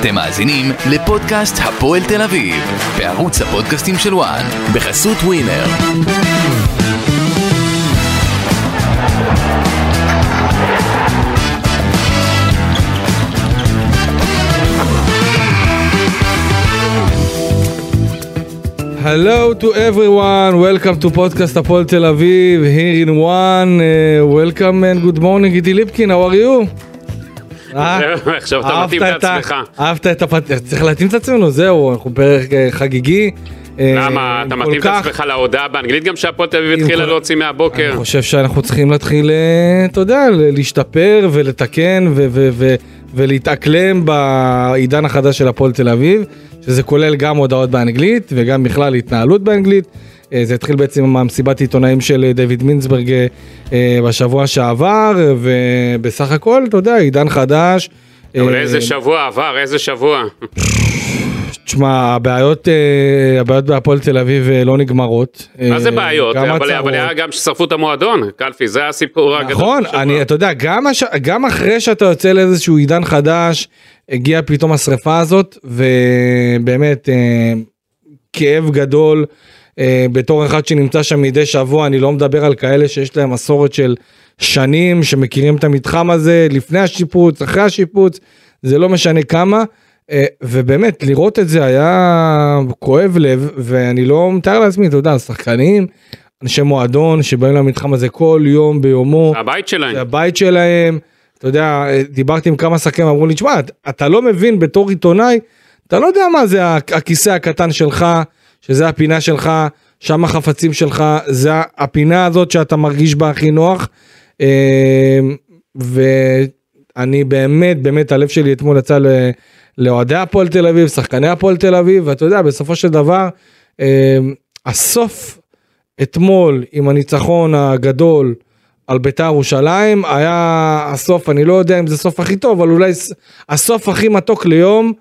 אתם מאזינים לפודקאסט הפועל תל אביב, בערוץ הפודקאסטים של וואן, בחסות ווינר. Hello to everyone, welcome to podcast הפועל תל אביב, here in one, uh, welcome and good morning, גידי ליפקין, how are you? אה? עכשיו אתה מתאים את עצמך. אהבת את הפת... צריך להתאים את עצמנו, זהו, אנחנו פרק אה, חגיגי. אה, למה? אתה מתאים את עצמך להודעה באנגלית גם שהפועל תל אביב התחילה להוציא מהבוקר? אני חושב שאנחנו צריכים להתחיל, אתה יודע, להשתפר ולתקן ולהתאקלם בעידן החדש של הפועל תל אביב, שזה כולל גם הודעות באנגלית וגם בכלל התנהלות באנגלית. אה, זה התחיל בעצם עם המסיבת עיתונאים של אה, דויד מינסברג אה, בשבוע שעבר, ובסך הכל, אתה יודע, עידן חדש. אבל איזה שבוע עבר, איזה שבוע. תשמע, הבעיות, הבעיות בהפועל תל אביב לא נגמרות. מה זה בעיות? גם אבל. אבל היה גם ששרפו את המועדון, קלפי, זה הסיפור הגדול. נכון. אני, אתה יודע, גם, הש... גם אחרי שאתה יוצא לאיזשהו עידן חדש, הגיעה פתאום השריפה הזאת, ובאמת, כאב גדול, בתור אחד שנמצא שם מדי שבוע, אני לא מדבר על כאלה שיש להם מסורת של שנים, שמכירים את המתחם הזה, לפני השיפוץ, אחרי השיפוץ, זה לא משנה כמה. אה, ובאמת, לראות את זה היה כואב לב, ואני לא מתאר לעצמי, אתה יודע, שחקנים, אנשי מועדון שבאים למתחם הזה כל יום ביומו, הבית שלהם. זה הבית שלהם, אתה יודע, דיברתי עם כמה שחקנים, אמרו לי, תשמע, אתה לא מבין בתור עיתונאי, אתה לא יודע מה זה הכיסא הקטן שלך, שזה הפינה שלך, שם החפצים שלך, זה הפינה הזאת שאתה מרגיש בה הכי נוח. אה, ואני באמת, באמת, הלב שלי אתמול יצא לאוהדי הפועל תל אביב, שחקני הפועל תל אביב, ואתה יודע, בסופו של דבר, אה, הסוף אתמול עם הניצחון הגדול על בית"ר ירושלים היה הסוף, אני לא יודע אם זה הסוף הכי טוב, אבל אולי הסוף הכי מתוק ליום,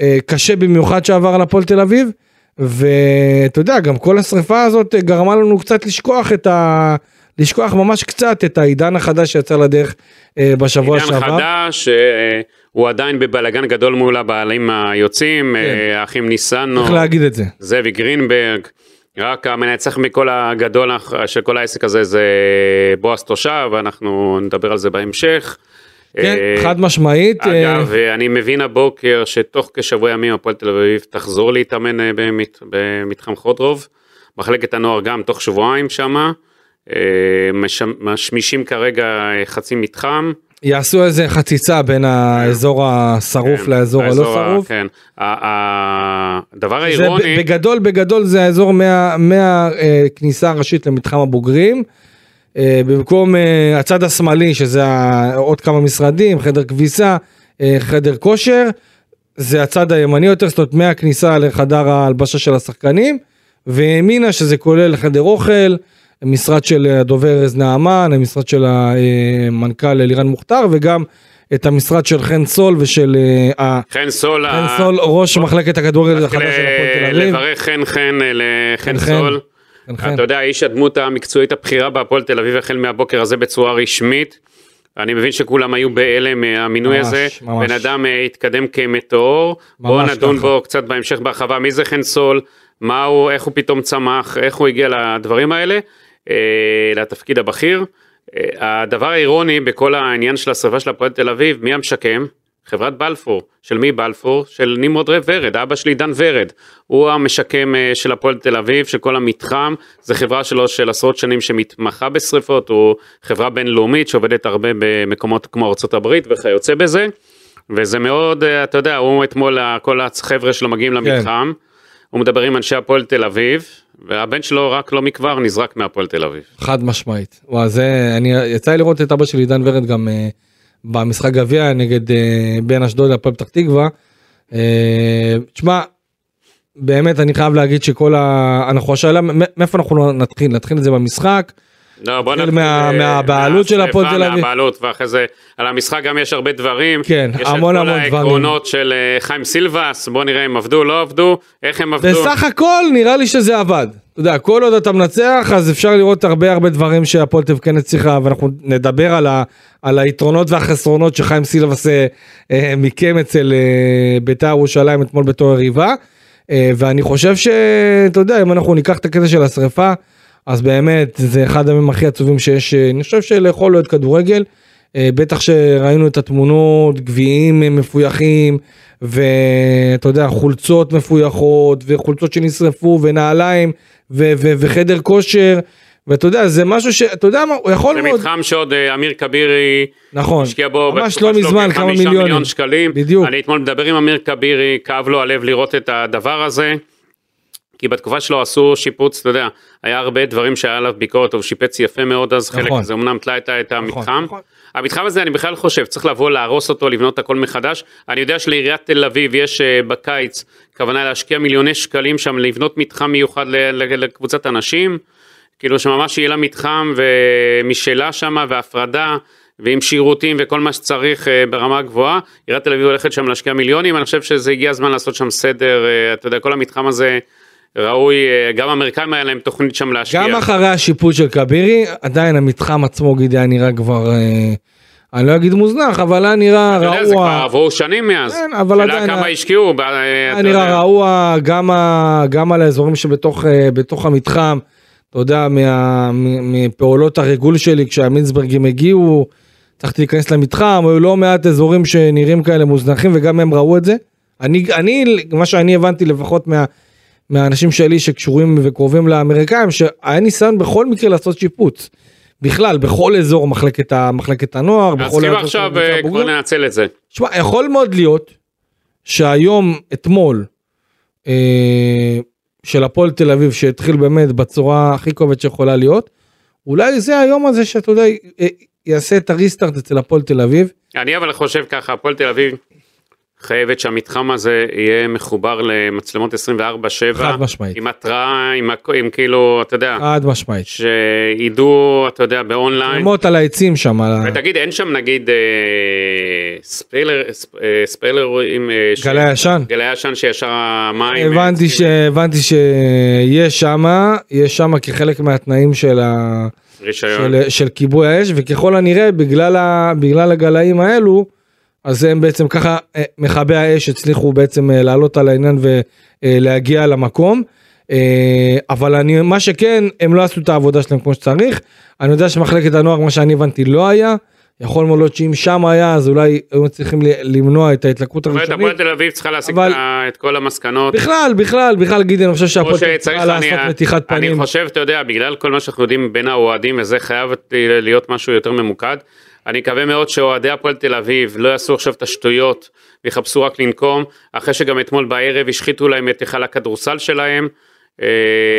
אה, קשה במיוחד שעבר על הפועל תל אביב, ואתה יודע, גם כל השריפה הזאת אה, גרמה לנו קצת לשכוח את ה... לשכוח ממש קצת את העידן החדש שיצא לדרך אה, בשבוע עידן שעבר. חדש, אה, הוא עדיין בבלאגן גדול מול הבעלים היוצאים, אה, האחים ניסנו, כן. צריך להגיד את זה. זאבי גרינברג, רק המנצח מכל הגדול של כל העסק הזה זה בועז תושב, ואנחנו נדבר על זה בהמשך. כן, אה, חד משמעית. אה, אגב, אני מבין הבוקר שתוך כשבוע ימים הפועל תל אביב תחזור להתאמן אה, במת, במתחם חודרוב. מחלקת הנוער גם תוך שבועיים שמה. אה, מש- משמישים כרגע אה, חצי מתחם. יעשו איזה חציצה בין האזור השרוף כן, לאזור הלא שרוף. כן. הדבר האירוני, בגדול בגדול זה האזור מה- מהכניסה הראשית למתחם הבוגרים. אה, במקום אה, הצד השמאלי שזה עוד כמה משרדים חדר כביסה אה, חדר כושר זה הצד הימני יותר זאת אומרת מהכניסה לחדר ההלבשה של השחקנים וימינה שזה כולל חדר אוכל משרד של הדובר ארז נעמן המשרד של המנכ"ל אלירן מוכתר וגם את המשרד של חן סול ושל חן סול, חן סול ראש מחלקת הכדורגל החדש של הפועל תל אביב. לברך חן חן לחן חן חן. סול. אתה יודע, איש הדמות המקצועית הבכירה בהפועל תל אביב החל מהבוקר הזה בצורה רשמית. אני מבין שכולם היו בהלם מהמינוי ממש, הזה. ממש. בן אדם אה, התקדם כמטאור. בואו נדון ככה. בו קצת בהמשך בהרחבה. מי זה חן סול? מה הוא, איך הוא פתאום צמח? איך הוא הגיע לדברים האלה? אה, לתפקיד הבכיר. אה, הדבר האירוני בכל העניין של השרפה של הפועל תל אביב, מי המשקם? חברת בלפור. של מי בלפור? של נמרוד רב ורד, אבא שלי דן ורד. הוא המשקם אה, של הפועל תל אביב, של כל המתחם. זו חברה שלו של עשרות שנים שמתמחה בשריפות, הוא חברה בינלאומית שעובדת הרבה במקומות כמו ארה"ב וכיוצא בזה. וזה מאוד, אה, אתה יודע, הוא אתמול, כל החבר'ה שלו מגיעים למתחם. הוא מדבר עם אנשי הפועל תל אביב, והבן שלו רק לא מכבר נזרק מהפועל תל אביב. חד משמעית. וואו, זה, אני, יצא לי לראות את אבא שלי דן ורד גם אה, במשחק גביע נגד אה, בין אשדוד להפועל פתח תקווה. אה, תשמע, באמת אני חייב להגיד שכל ה... אנחנו השאלה מאיפה אנחנו נתחיל, נתחיל את זה במשחק. לא, בוא נתחיל מה- אה, מהבעלות של הפועל תל אביב. מהבעלות, ואחרי זה על המשחק גם יש הרבה דברים. כן, יש המון את המון כל דברים. העקרונות של אה, חיים סילבס, בוא נראה אם עבדו, לא עבדו, איך הם עבדו. בסך הכל נראה לי שזה עבד. אתה יודע, כל עוד אתה מנצח, אז אפשר לראות הרבה הרבה דברים שהפועל אביב כן הצליחה, ואנחנו נדבר על, ה, על היתרונות והחסרונות שחיים סילבס אה, מיקם אצל אה, בית"ר ירושלים אתמול בתור יריבה. אה, ואני חושב שאתה יודע, אם אנחנו ניקח את הקטע של השריפה, אז באמת זה אחד הימים הכי עצובים שיש, אני חושב שלכל אוהד כדורגל. בטח שראינו את התמונות, גביעים מפויחים, ואתה יודע, חולצות מפויחות, וחולצות שנשרפו, ונעליים, ו- ו- וחדר כושר, ואתה יודע, זה משהו שאתה יודע מה, הוא יכול זה מאוד, מתחם שעוד אה, אמיר כבירי נכון, השקיע בו ממש לא מזמן, כמה מיליונים, מיליון שקלים. בדיוק, אני אתמול מדבר עם אמיר כבירי, כאב לו הלב לראות את הדבר הזה. כי בתקופה שלו עשו שיפוץ, אתה יודע, היה הרבה דברים שהיה עליו ביקורת, הוא שיפץ יפה מאוד אז חלק נכון. מזה, אמנם תלה את את המתחם. נכון, נכון. המתחם הזה אני בכלל חושב, צריך לבוא להרוס אותו, לבנות הכל מחדש. אני יודע שלעיריית תל אביב יש אה, בקיץ כוונה להשקיע מיליוני שקלים שם, לבנות מתחם מיוחד לקבוצת אנשים, כאילו שממש יהיה לה מתחם ומשלה שמה והפרדה. ועם שירותים וכל מה שצריך אה, ברמה גבוהה, עיריית תל אביב הולכת שם להשקיע מיליונים, אני חושב שזה הגיע הזמן לעשות שם סדר, אה, אתה יודע, כל המתחם הזה ראוי, אה, גם האמריקאים היה להם תוכנית שם להשקיע. גם אחרי השיפוט של כבירי, עדיין המתחם עצמו, גידי, היה נראה כבר, אה, אני לא אגיד מוזנח, אבל היה נראה אתה יודע, זה כבר רעוע, עברו שנים מאז. כן, אבל עדיין כמה ה- השקיעו, אתה היה. נראה רעוע גם, ה, גם על האזורים שבתוך אה, בתוך המתחם, אתה יודע, מה, מפעולות הריגול שלי, כשהמינסברגים הגיעו, הצלחתי להיכנס למתחם, היו לא מעט אזורים שנראים כאלה מוזנחים וגם הם ראו את זה. אני, אני מה שאני הבנתי לפחות מה, מהאנשים שלי שקשורים וקרובים לאמריקאים, שהיה ניסיון בכל מקרה לעשות שיפוץ. בכלל, בכל אזור מחלקת, ה- מחלקת הנוער, אז כאילו עכשיו אה. כבר ננצל את זה. שמע, יכול מאוד להיות שהיום, אתמול, אה, של הפועל תל אביב, שהתחיל באמת בצורה הכי כואבת שיכולה להיות, אולי זה היום הזה שאתה יודע, אה, יעשה את הריסטארט אצל הפועל תל אביב. אני אבל חושב ככה, הפועל תל אביב חייבת שהמתחם הזה יהיה מחובר למצלמות 24/7. חד משמעית. עם התראה, עם, עם כאילו, אתה יודע, חד משמעית. שידעו, אתה יודע, באונליין. שמות על העצים שם. על ותגיד, אין שם נגיד אה, ספיילר, ספ- אה, ספיילרים, אה, ש- גלי הישן. גלי הישן שישר המים. הבנתי אה, ש... הבנתי שיש שמה, יש שמה כחלק מהתנאים של ה... רישיון. של, של כיבוי האש וככל הנראה בגלל, ה, בגלל הגלאים האלו אז הם בעצם ככה אה, מכבי האש הצליחו בעצם אה, לעלות על העניין ולהגיע למקום. אה, אבל אני מה שכן הם לא עשו את העבודה שלהם כמו שצריך אני יודע שמחלקת הנוער מה שאני הבנתי לא היה יכול מאוד להיות שאם שם היה אז אולי היו צריכים למנוע את ההתלקחות זאת אומרת, הראשונית. הפועל תל אביב צריכה להסיק אבל- את כל המסקנות. בכלל בכלל בכלל גידי אני חושב שהפועל צריכה אני, לעשות מתיחת אני פנים. חושב, אתה יודע, בגלל כל מה שאנחנו יודעים בין האוהדים, וזה חייב להיות משהו יותר ממוקד. אני מקווה מאוד שאוהדי הפועל תל אביב לא יעשו עכשיו את השטויות ויחפשו רק לנקום, אחרי שגם אתמול בערב השחיתו להם את היכל הכדורסל שלהם. אה,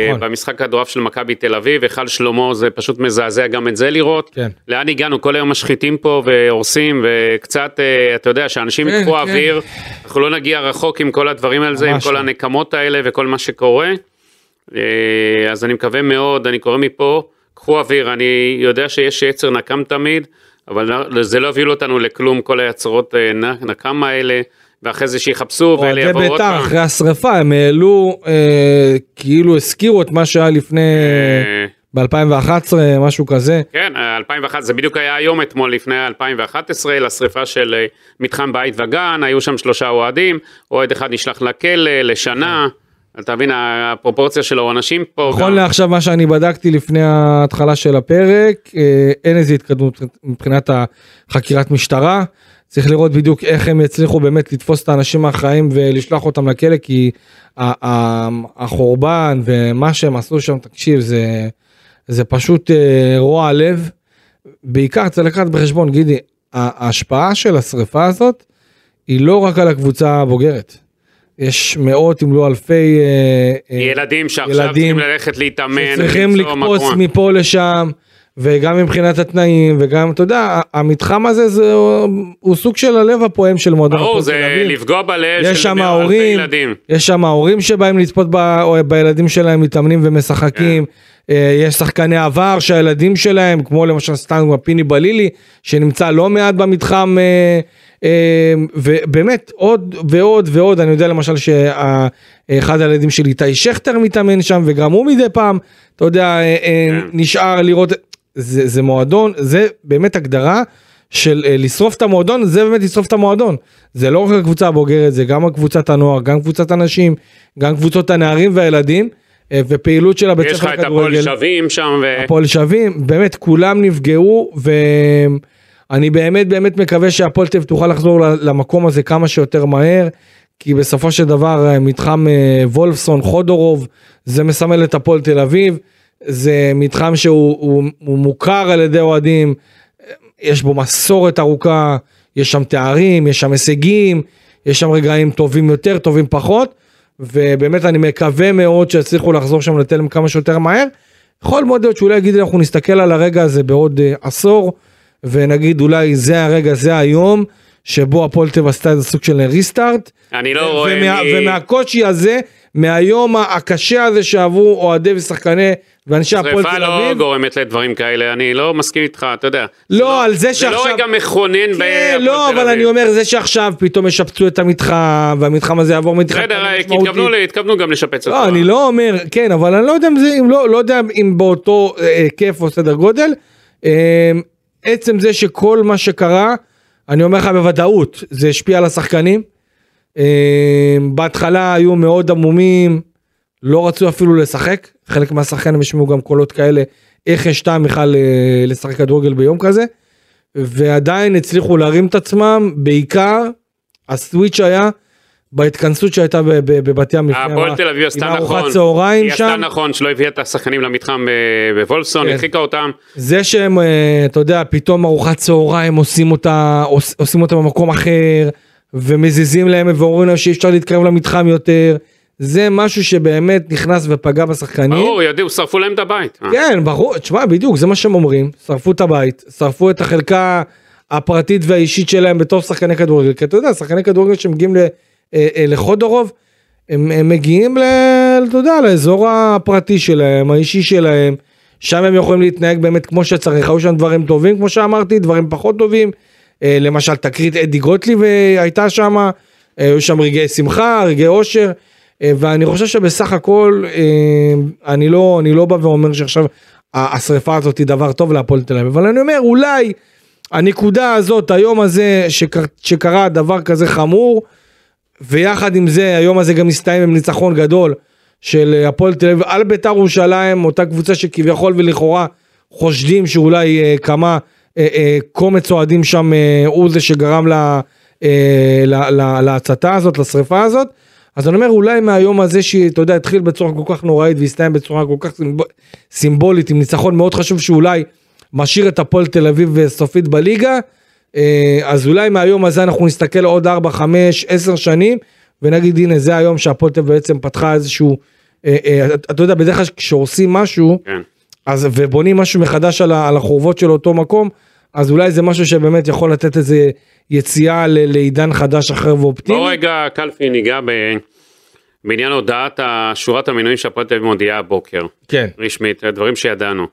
נכון. במשחק כדורעף של מכבי תל אביב, היכל שלמה זה פשוט מזעזע גם את זה לראות. כן. לאן הגענו? כל היום משחיתים פה והורסים וקצת, אה, אתה יודע, שאנשים כן, ייקחו כן. אוויר, אנחנו לא נגיע רחוק עם כל הדברים על זה, עם כל לא. הנקמות האלה וכל מה שקורה. אה, אז אני מקווה מאוד, אני קורא מפה, קחו אוויר, אני יודע שיש יצר נקם תמיד, אבל לא- זה לא יוביל אותנו לכלום, כל היצרות אה, נ- נקם האלה, ואחרי זה שיחפשו ואלה יבואו עוד בית"ר פעם. אחרי השרפה הם העלו אה, כאילו הזכירו את מה שהיה לפני אה, ב-2011 משהו כזה. כן, 2001, זה בדיוק היה היום אתמול לפני 2011, לשריפה של אה, מתחם בית וגן, היו שם שלושה אוהדים, אוהד אחד נשלח לכלא לשנה, אתה מבין, הפרופורציה של העונשים פה. נכון גם- לעכשיו מה שאני בדקתי לפני ההתחלה של הפרק אה, אין איזה התקדמות מבחינת החקירת משטרה. צריך לראות בדיוק איך הם יצליחו באמת לתפוס את האנשים האחראים ולשלוח אותם לכלא כי החורבן ומה שהם עשו שם תקשיב זה זה פשוט אה, רוע לב. בעיקר צריך לקחת בחשבון גידי ההשפעה של השריפה הזאת היא לא רק על הקבוצה הבוגרת. יש מאות אם לא אלפי אה, אה, ילדים שעכשיו ילדים צריכים ללכת להתאמן, שצריכים לקפוץ מקום. מפה לשם וגם מבחינת התנאים וגם אתה יודע המתחם הזה זה הוא סוג של הלב הפועם של מועדון ברור, הפועל תל זה אביב. לפגוע בלב יש של שם אלפי ההורים, ילדים. יש שם ההורים שבאים לצפות ב, בילדים שלהם מתאמנים ומשחקים, כן. אה, יש שחקני עבר שהילדים שלהם כמו למשל סתם פיני בלילי שנמצא לא מעט במתחם אה, אה, ובאמת עוד ועוד ועוד, אני יודע למשל שאחד הילדים שלי, איתי שכטר מתאמן שם, וגם הוא מדי פעם, אתה יודע, אה, אה, כן. נשאר לראות, זה, זה מועדון, זה באמת הגדרה. של אה, לשרוף את המועדון זה באמת לשרוף את המועדון זה לא רק הקבוצה הבוגרת זה גם הקבוצת הנוער גם קבוצת הנשים גם קבוצות הנערים והילדים ופעילות של הבית יש לך ספר את הפועל. שווים שם, ו... הפועל שווים, באמת כולם נפגעו ואני באמת באמת מקווה שהפועל תל אביב תוכל לחזור למקום הזה כמה שיותר מהר, כי בסופו של דבר אה, מתחם אה, וולפסון, חודורוב, זה מסמל את הפועל תל אביב, זה מתחם שהוא הוא, הוא מוכר על ידי אוהדים, אה, יש בו מסורת ארוכה, יש שם תארים, יש שם הישגים, יש שם רגעים טובים יותר, טובים פחות, ובאמת אני מקווה מאוד שיצליחו לחזור שם לתלם כמה שיותר מהר. יכול מאוד להיות שאולי יגיד אנחנו נסתכל על הרגע הזה בעוד uh, עשור ונגיד אולי זה הרגע זה היום שבו הפועל אביב עשתה איזה סוג של ריסטארט. אני לא רואה ומה, מי... ומהקושי הזה מהיום הקשה הזה שעברו אוהדי ושחקני ואנשי הפועל שריפה תל לא אביב. גורמת לדברים כאלה, אני לא מסכים איתך, אתה יודע. לא, על זה זה לא שעכשיו... רגע מכונן כן, בהפועל לא, תל אבל אביב. אני אומר זה שעכשיו פתאום ישפצו את המתחם והמתחם הזה יעבור מתחם בסדר. התכוונו התכוונו גם לשפץ אותו. לא, אני לא אומר, כן, אבל אני לא יודע אם זה, אם לא, לא יודע אם באותו אה, היקף או סדר גודל. אה, עצם זה שכל מה שקרה, אני אומר לך בוודאות, זה השפיע על השחקנים. אה, בהתחלה היו מאוד עמומים, לא רצו אפילו לשחק, חלק מהשחקנים השמיעו גם קולות כאלה, איך יש טעם בכלל אה, לשחק כדורגל ביום כזה, ועדיין הצליחו להרים את עצמם, בעיקר הסוויץ' היה בהתכנסות שהייתה בבת ים לפני הפועל תל אביב עשתה נכון. ארוחת צהריים היא עשתה שם, נכון שלא הביאה את השחקנים למתחם אה, בוולפסון, כן. הרחיקה אותם. זה שהם, אה, אתה יודע, פתאום ארוחת צהריים עושים אותה, עוש- עושים אותה במקום אחר, ומזיזים להם ואומרים להם שאי אפשר להתקרב למתחם יותר, זה משהו שבאמת נכנס ופגע בשחקנים. ברור, ידעו, שרפו להם את הבית. אה. כן, ברור, תשמע, בדיוק, זה מה שהם אומרים, שרפו את הבית, שרפו את החלקה הפרטית והאישית שלהם בתור שחקני כדורגל, כי אתה יודע, שחקני כדורגל שמגיעים ל- לחודורוב, הם, הם מגיעים, ל, אתה יודע, לאזור הפרטי שלהם, האישי שלהם, שם הם יכולים להתנהג באמת כמו שצריך, היו שם דברים טובים, כמו שאמרתי, דברים פחות טובים, אה, למשל תקרית אדי גוטליב אה, הייתה שם, אה, היו שם רגעי שמחה, רגעי אושר, אה, ואני חושב שבסך הכל, אה, אני לא, אני לא בא ואומר שעכשיו השריפה הזאת היא דבר טוב להפועל תל אביב, אבל אני אומר, אולי הנקודה הזאת, היום הזה שקר, שקרה דבר כזה חמור, ויחד עם זה היום הזה גם מסתיים עם ניצחון גדול של אה, הפועל תל אביב על בית"ר ירושלים אותה קבוצה שכביכול ולכאורה חושדים שאולי אה, כמה אה, אה, קומץ אוהדים שם אה, הוא זה שגרם לה, אה, לה, לה, להצתה הזאת לשריפה הזאת. אז אני אומר אולי מהיום הזה שאתה יודע התחיל בצורה כל כך נוראית והסתיים בצורה כל כך סימב... סימבולית עם ניצחון מאוד חשוב שאולי משאיר את הפועל תל אביב אה, סופית בליגה. אה, אז אולי מהיום הזה אנחנו נסתכל עוד 4, 5, 10 שנים ונגיד הנה זה היום שהפועל תל אביב בעצם פתחה איזשהו, אה, אה, אתה יודע בדרך כלל כשעושים משהו כן. אז ובונים משהו מחדש על, על החורבות של אותו מקום אז אולי זה משהו שבאמת יכול לתת איזה יציאה לעידן חדש אחר ואופטימי. בוא רגע קלפי ניגע ב... בעניין הודעת שורת המינויים שהפועל תל אביב מודיעה הבוקר, כן. רשמית, דברים שידענו.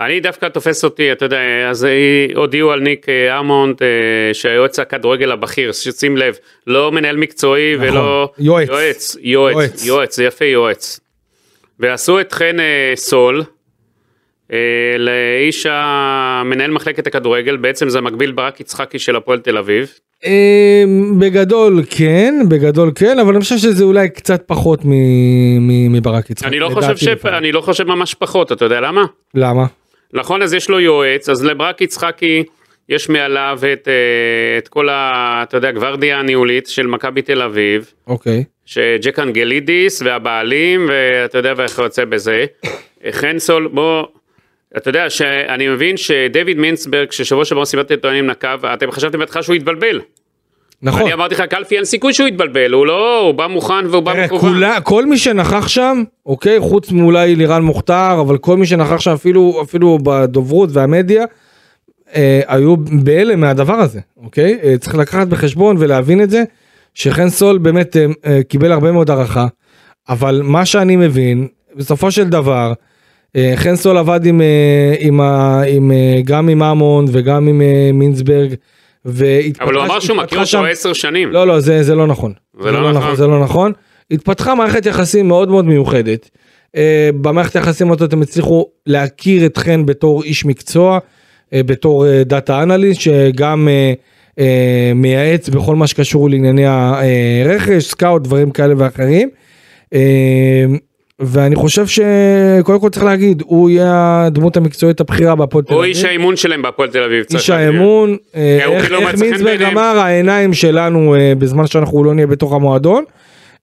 אני דווקא תופס אותי, אתה יודע, אז הודיעו על ניק אה, אמונד, אה, שהיועץ הכדורגל הבכיר, ששים לב, לא מנהל מקצועי נכון. ולא... יועץ. יועץ, יועץ. יועץ, יועץ, זה יפה יועץ. ועשו את חן אה, סול, לאיש המנהל מחלקת הכדורגל, בעצם זה מקביל ברק יצחקי של הפועל תל אביב. בגדול כן, בגדול כן, אבל אני חושב שזה אולי קצת פחות מברק יצחק. אני לא. אני לא חושב ממש פחות, אתה יודע למה? למה? נכון, אז יש לו יועץ, אז לברק יצחקי יש מעליו את, אה, את כל ה... אתה יודע, גוורדיה הניהולית של מכבי תל אביב, אוקיי. שג'ק אנגלידיס והבעלים, ואתה יודע, וכיוצא בזה. חן סול, בוא... אתה יודע שאני מבין שדייוויד מינסברג ששבוע שעבר סיבת עיתונאים נקב אתם חשבתם בהתחלה שהוא התבלבל. נכון. אני אמרתי לך קלפי אין סיכוי שהוא יתבלבל הוא לא הוא בא מוכן והוא בא מכוון. כולה, כל מי שנכח שם, אוקיי, חוץ מאולי לירן מוכתר, אבל כל מי שנכח שם אפילו, אפילו בדוברות והמדיה, אה, היו בהלם מהדבר הזה, אוקיי? אה, צריך לקחת בחשבון ולהבין את זה, שחן סול באמת אה, אה, קיבל הרבה מאוד הערכה, אבל מה שאני מבין, בסופו של דבר, אה, חן סול עבד עם, אה, עם, עם, אה, גם עם אמון וגם עם אה, מינסברג, אבל הוא אמר שהוא מכיר אותו עשר שנים. לא, לא, זה, זה לא נכון. זה לא נכון? זה לא נכון. התפתחה מערכת יחסים מאוד מאוד מיוחדת. Uh, במערכת היחסים הזאת הם הצליחו להכיר את חן בתור איש מקצוע, uh, בתור data analyst, שגם uh, uh, מייעץ בכל מה שקשור לענייני הרכש, scout, דברים כאלה ואחרים. Uh, ואני חושב שקודם כל צריך להגיד, הוא יהיה הדמות המקצועית הבכירה בהפועל תל הוא אביב. איש האימון שלהם בהפועל תל אביב. איש. האמון, אה, הוא איך כאילו איך בעיניהם. אמר העיניים שלנו אה, בזמן שאנחנו לא נהיה בתוך המועדון.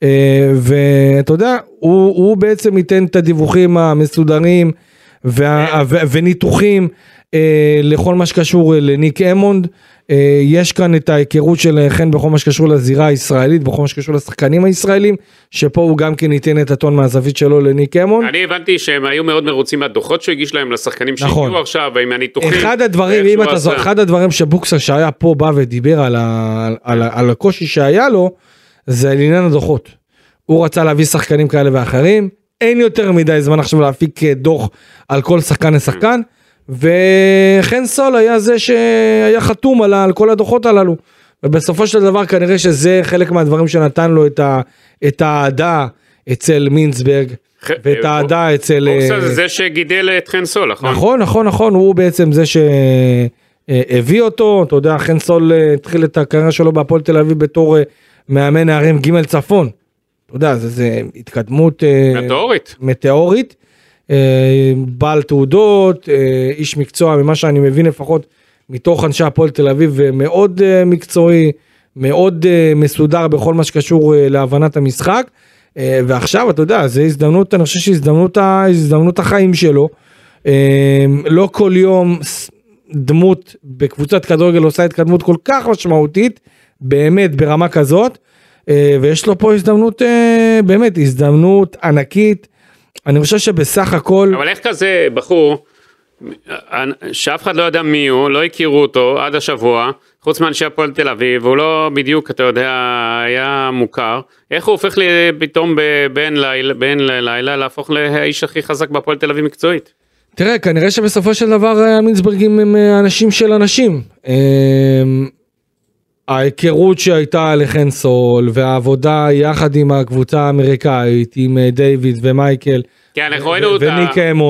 אה, ואתה יודע, הוא, הוא בעצם ייתן את הדיווחים המסודרים וה, ו, וניתוחים אה, לכל מה שקשור לניק אמונד. אה, יש כאן את ההיכרות של חן בכל מה שקשור לזירה הישראלית, בכל מה שקשור לשחקנים הישראלים, שפה הוא גם כן ייתן את הטון מהזווית שלו לניק אמונד. אני הבנתי שהם היו מאוד מרוצים מהדוחות שהוא הגיש להם לשחקנים נכון. שהגיעו עכשיו, ועם הניתוחים. אחד הדברים, אם אתה זוכר. אחד הדברים שבוקסר שהיה פה בא ודיבר על, ה, על, ה- על הקושי שהיה לו, זה על עניין הדוחות. הוא רצה להביא שחקנים כאלה ואחרים, אין יותר מדי זמן עכשיו להפיק אה, דוח על כל שחקן לשחקן, וחן סול היה זה שהיה חתום על, על כל הדוחות הללו. ובסופו של דבר כנראה שזה חלק מהדברים שנתן לו את האהדה אצל מינצברג, ח- ואת אה, האהדה אצל... בוקסה אה, זה זה שגידל את חן סול, נכון? נכון נכון נכון הוא בעצם זה שהביא אותו אתה יודע חן סול אה, התחיל את הקריירה שלו בהפועל תל אביב בתור אה, מאמן נערים ג' צפון. אתה יודע זה התקדמות אה, מטאורית. מטאורית אה, בעל תעודות אה, איש מקצוע ממה שאני מבין לפחות מתוך אנשי הפועל תל אביב אה, מאוד אה, מקצועי מאוד אה, מסודר בכל מה שקשור אה, להבנת המשחק. אה, ועכשיו אתה יודע זה הזדמנות אני חושב שהזדמנות הזדמנות החיים שלו. אה, לא כל יום דמות בקבוצת כדורגל עושה התקדמות כל כך משמעותית באמת ברמה כזאת אה, ויש לו פה הזדמנות אה, באמת הזדמנות ענקית. אני חושב שבסך הכל אבל איך כזה בחור, שאף אחד לא יודע מי הוא, לא הכירו אותו עד השבוע, חוץ מאנשי הפועל תל אביב, הוא לא בדיוק, אתה יודע, היה מוכר, איך הוא הופך לי פתאום בין לילה, בין לילה להפוך לאיש הכי חזק בהפועל תל אביב מקצועית? תראה כנראה שבסופו של דבר אה, המינצברגים הם אה, אנשים של אנשים. ההיכרות שהייתה לחן סול והעבודה יחד עם הקבוצה האמריקאית עם אה, דיוויד ומייקל כן, אנחנו ראינו את.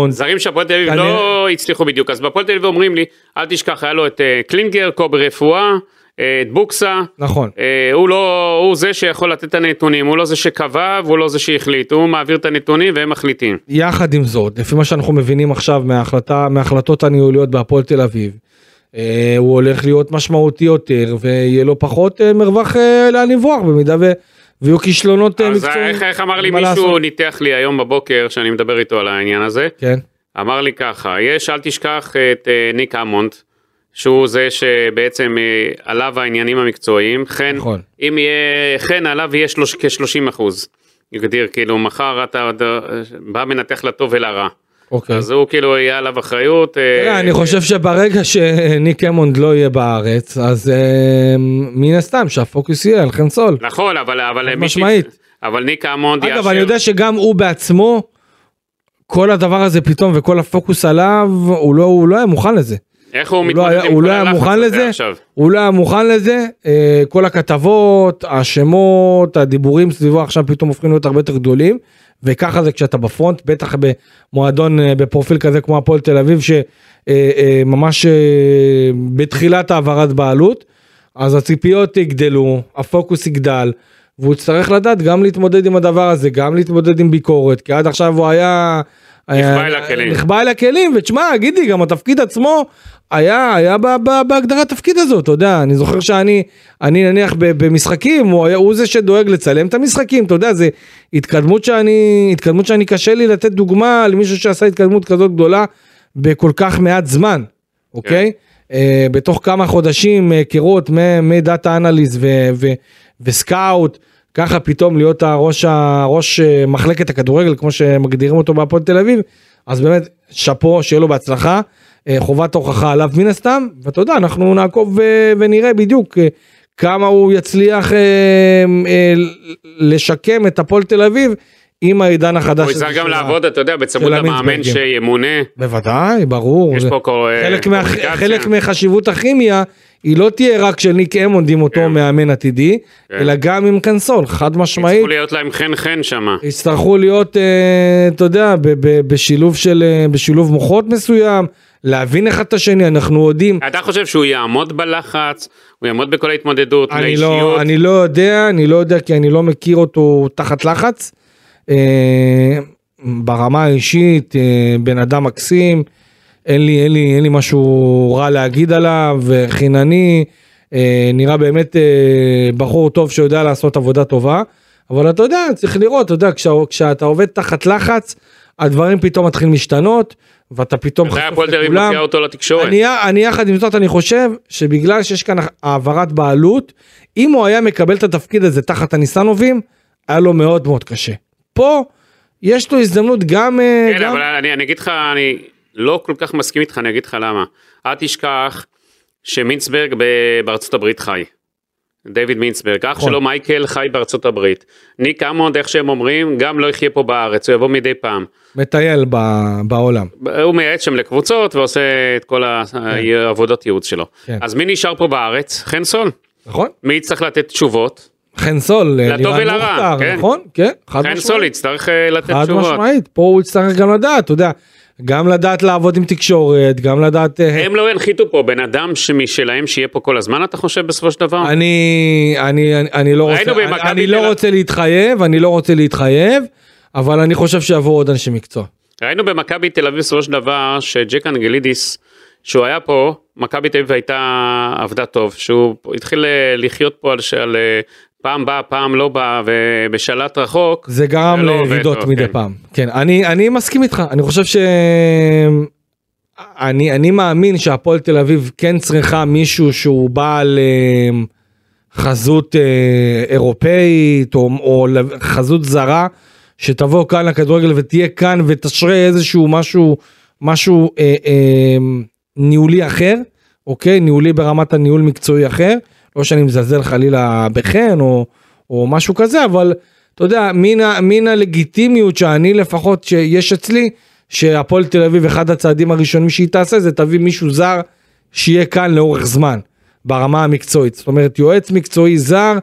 הזרים של הפועל תל אביב לא הצליחו בדיוק, אז בהפועל תל אביב אומרים לי, אל תשכח, היה לו את אה, קלינגר, קובי רפואה, אה, את בוקסה, נכון. הוא לא, הוא זה שיכול לתת את הנתונים, הוא לא זה שקבע והוא לא זה שהחליט, הוא מעביר את הנתונים והם מחליטים. יחד עם זאת, לפי מה שאנחנו מבינים עכשיו מההחלטה, מההחלטות הניהוליות בהפועל תל אביב, הוא הולך להיות משמעותי יותר ויהיה לו פחות אה, מרווח אה, לאן לברוח במידה ו... ויהיו כישלונות אה, אז מקצועיים. איך, איך אמר לי מישהו לעשות? ניתח לי היום בבוקר שאני מדבר איתו על העניין הזה, כן, אמר לי ככה, יש אל תשכח את אה, ניק אמונט, שהוא זה שבעצם אה, עליו העניינים המקצועיים, חן, נכון. אם יהיה חן עליו יהיה שלוש, כ-30 אחוז, יגדיר כאילו מחר אתה, אתה בא מנתח לטוב ולרע, אוקיי. אז הוא כאילו יהיה עליו אחריות, אה, תראה, אני חושב שברגע שניק אמונד לא יהיה בארץ, אז אה, מן הסתם שהפוקוס יהיה על חן סול. נכון, אבל, אבל, משמעית. אבל ניק אמונט אגב, אני יודע שגם הוא בעצמו, כל הדבר הזה פתאום וכל הפוקוס עליו, הוא לא, הוא לא היה מוכן לזה. איך הוא הוא לא מתמודד היה, עם הוא כל לא היה הלחץ מוכן לזה, עכשיו? הוא לא היה מוכן לזה, אה, כל הכתבות, השמות, הדיבורים סביבו עכשיו פתאום הופכים להיות הרבה יותר גדולים, וככה זה כשאתה בפרונט, בטח במועדון אה, בפרופיל כזה כמו הפועל תל אביב, שממש בתחילת העברת בעלות, אז הציפיות יגדלו, הפוקוס יגדל, והוא יצטרך לדעת גם להתמודד עם הדבר הזה, גם להתמודד עם ביקורת, כי עד עכשיו הוא היה... נחבא אל הכלים. נחבא אל הכלים, ותשמע, גידי, גם התפקיד עצמו היה, היה ב- ב- בהגדרת תפקיד הזאת, אתה יודע, אני זוכר שאני, אני נניח במשחקים, הוא, היה, הוא זה שדואג לצלם את המשחקים, אתה יודע, זה התקדמות שאני, התקדמות שאני קשה לי לתת דוגמה למישהו שעשה התקדמות כזאת גדולה בכל כך מעט זמן, אוקיי? אה, בתוך כמה חודשים היכרות מדאטה אנליסט וסקאוט, ככה פתאום להיות הראש, הראש אה, מחלקת הכדורגל, כמו שמגדירים אותו בהפועל תל אביב, אז באמת, שאפו, שיהיה לו בהצלחה. אה, חובת ההוכחה עליו מן הסתם, ואתה יודע, אנחנו נעקוב ו- ונראה בדיוק אה, כמה הוא יצליח אה, אה, לשקם את הפועל תל אביב עם העידן החדש. הוא יצטרך גם לעבוד, אתה יודע, בצמוד למאמן. שימונה. בוודאי, ברור. יש פה קור- חלק, מחשיבות הכימיה היא לא תהיה רק של ניק אמונד עם אותו כן. מאמן עתידי, כן. אלא גם עם קנסול, חד משמעית. יצטרכו להיות להם חן חן שמה. יצטרכו להיות, אה, אתה יודע, אה, בשילוב מוחות מסוים, להבין אחד את השני, אנחנו יודעים, אתה חושב שהוא יעמוד בלחץ, הוא יעמוד בכל ההתמודדות, אני לא? אני לא יודע, אני לא יודע כי אני לא מכיר אותו תחת לחץ. אה, ברמה האישית, אה, בן אדם מקסים, אין לי, אין לי, אין לי משהו רע להגיד עליו, חינני, אה, נראה באמת אה, בחור טוב שיודע לעשות עבודה טובה, אבל אתה יודע, צריך לראות, אתה יודע, כשה, כשאתה עובד תחת לחץ, הדברים פתאום מתחילים להשתנות, ואתה פתאום חשוף לכולם. אני, אני יחד עם זאת אני חושב שבגלל שיש כאן העברת בעלות אם הוא היה מקבל את התפקיד הזה תחת הניסנובים היה לו מאוד מאוד קשה. פה יש לו הזדמנות גם, אה, כן, גם אבל אני, אני אגיד לך, אני לא כל כך מסכים איתך, אני אגיד לך למה. אל תשכח שמינצברג בארצות הברית חי. דיוויד מינצברג, אח נכון. שלו מייקל חי בארצות הברית. ניק אמונד, איך שהם אומרים, גם לא יחיה פה בארץ, הוא יבוא מדי פעם. מטייל ב, בעולם. הוא מייעץ שם לקבוצות ועושה את כל העבודות ייעוץ שלו. כן. אז מי נשאר פה בארץ? חן סול. נכון? מי יצטרך לתת תשובות? חן סול, אה, לטוב ולרע, כן. נכון? כן, חד חן משמעית. סול יצטרך אה, לתת חד תשובות. משמעית, פה הוא יצטרך גם לדעת, אתה יודע, גם לדעת לעבוד עם תקשורת, גם לדעת... אה, הם לא ינחיתו פה בן אדם משלהם שיהיה פה כל הזמן אתה חושב בסופו של דבר? אני, אני, אני, אני לא רוצה, אני, אני לא רוצה להתחייב, אני לא רוצה להתחייב, אבל אני חושב שיבואו עוד אנשי מקצוע. ראינו במכבי תל אביב בסופו של דבר שג'ק אנגלידיס שהוא היה פה מכבי תל אביב הייתה עבדה טוב שהוא התחיל אה, לחיות פה על, על אה, פעם בא פעם לא בא ובשלט רחוק זה גרם לא טוב, מדי כן. פעם. כן, אני, אני מסכים איתך, אני חושב ש... אני, אני מאמין שהפועל תל אביב כן צריכה מישהו שהוא בעל אה, חזות אה, אירופאית או, או חזות זרה שתבוא כאן לכדורגל ותהיה כאן ותשרה איזשהו משהו משהו אה, אה, ניהולי אחר אוקיי ניהולי ברמת הניהול מקצועי אחר לא שאני מזלזל חלילה בחן או, או משהו כזה אבל אתה יודע מן, מן הלגיטימיות שאני לפחות שיש אצלי שהפועל תל אביב אחד הצעדים הראשונים שהיא תעשה זה תביא מישהו זר שיהיה כאן לאורך זמן ברמה המקצועית. זאת אומרת יועץ מקצועי זר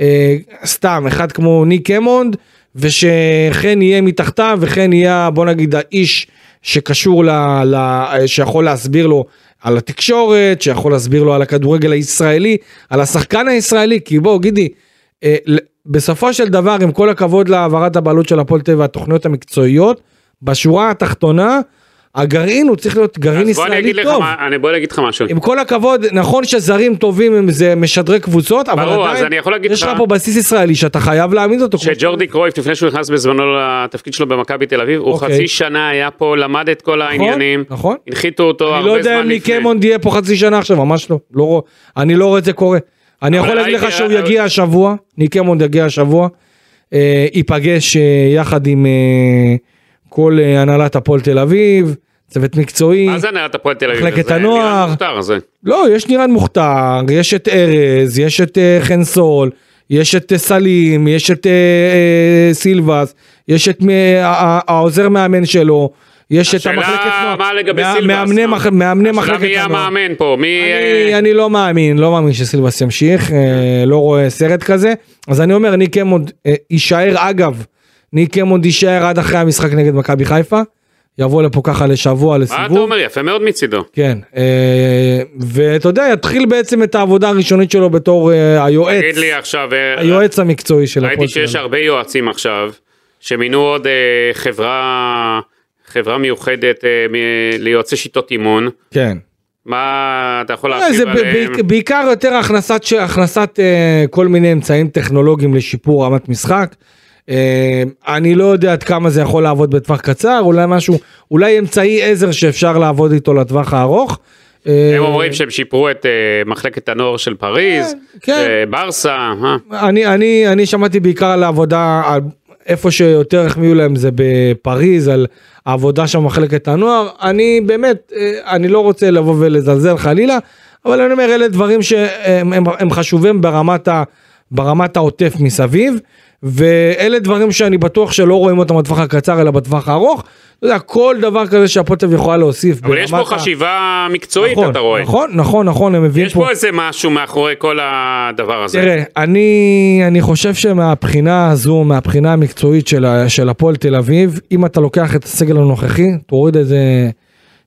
אה, סתם אחד כמו ניק אמונד ושחן יהיה מתחתיו וחן יהיה בוא נגיד האיש שקשור ל, ל, שיכול להסביר לו על התקשורת שיכול להסביר לו על הכדורגל הישראלי על השחקן הישראלי כי בוא גידי אה, בסופו של דבר עם כל הכבוד להעברת הבעלות של הפועל תל אביב והתוכניות המקצועיות בשורה התחתונה הגרעין הוא צריך להיות גרעין אז אני ישראלי טוב. מה- אני- בוא אני אגיד לך משהו עם כל הכבוד נכון שזרים טובים הם זה משדרי קבוצות אבל ברור, אז עדיין אני יש לך פה בסיס ישראלי שאתה חייב להעמיד אותו. שג'ורדי קרויף לפני שהוא נכנס בזמנו לתפקיד שלו במכבי תל אביב הוא אוקיי. חצי שנה היה פה למד את כל העניינים נכון. הנחיתו אותו אני הרבה לא יודע זמן אם ניק לפני. אמונד יהיה פה חצי שנה עכשיו ממש לא, לא אני לא רואה את זה קורה. אני יכול להגיד לך שהוא יגיע השבוע ניק אמונד יגיע השבוע אה, ייפגש אה, יחד עם אה, כל הנהלת הפועל תל אביב צוות מקצועי. מה זה הנהלת הפועל תל אביב? מחלקת הנוער. מוכתר, זה. לא, יש נירן מוכתר, יש את ארז, יש את אה, חן סול, יש את אה, סלים, יש את אה, סילבס, יש את העוזר מאמן שלו, יש את המחלקת השאלה נוער. מה לגבי סילבס? מאמני? מח- מאמני השאלה מחלקת מי יהיה הנוער. המאמן פה? מי... אני, אני לא מאמין, לא מאמין שסילבס ימשיך, לא רואה סרט כזה, אז אני אומר ניק אמונד אה, יישאר אגב, ניק אמונד יישאר עד אחרי המשחק נגד מכבי חיפה, יבוא לפה ככה לשבוע מה אתה לסיבוב. אומר? יפה מאוד מצידו. כן, אה, ואתה יודע, יתחיל בעצם את העבודה הראשונית שלו בתור אה, היועץ, תגיד לי עכשיו, אה, היועץ המקצועי של ראיתי הפועל שיש תל אביב. הרבה יועצים עכשיו, שמינו עוד חברה, חברה מיוחדת ליועצי שיטות אימון. כן. מה אתה יכול להרחיב עליהם? בעיק- בעיקר יותר הכנסת, הכנסת כל מיני אמצעים טכנולוגיים לשיפור רמת משחק. אה, אני לא יודע עד כמה זה יכול לעבוד בטווח קצר, אולי משהו, אולי אמצעי עזר שאפשר לעבוד איתו לטווח הארוך. אה, הם אומרים שהם שיפרו את אה, מחלקת הנוער של פריז, כן, כן. אה, ברסה, אה? אני, אני, אני שמעתי בעיקר על העבודה, על איפה שיותר החמיאו להם זה בפריז, על העבודה שם במחלקת הנוער. אני באמת, אה, אני לא רוצה לבוא ולזלזל חלילה, אבל אני אומר, אלה דברים שהם הם, הם חשובים ברמת, ה, ברמת העוטף מסביב. ואלה דברים שאני בטוח שלא רואים אותם בטווח הקצר אלא בטווח הארוך. אתה יודע, כל דבר כזה אביב יכולה להוסיף. אבל יש פה חשיבה מקצועית, נכון, אתה רואה. נכון, נכון, נכון, הם מביאים יש פה איזה משהו מאחורי כל הדבר הזה. תראה, אני, אני חושב שמהבחינה הזו, מהבחינה המקצועית של, של הפועל תל אביב, אם אתה לוקח את הסגל הנוכחי, תוריד איזה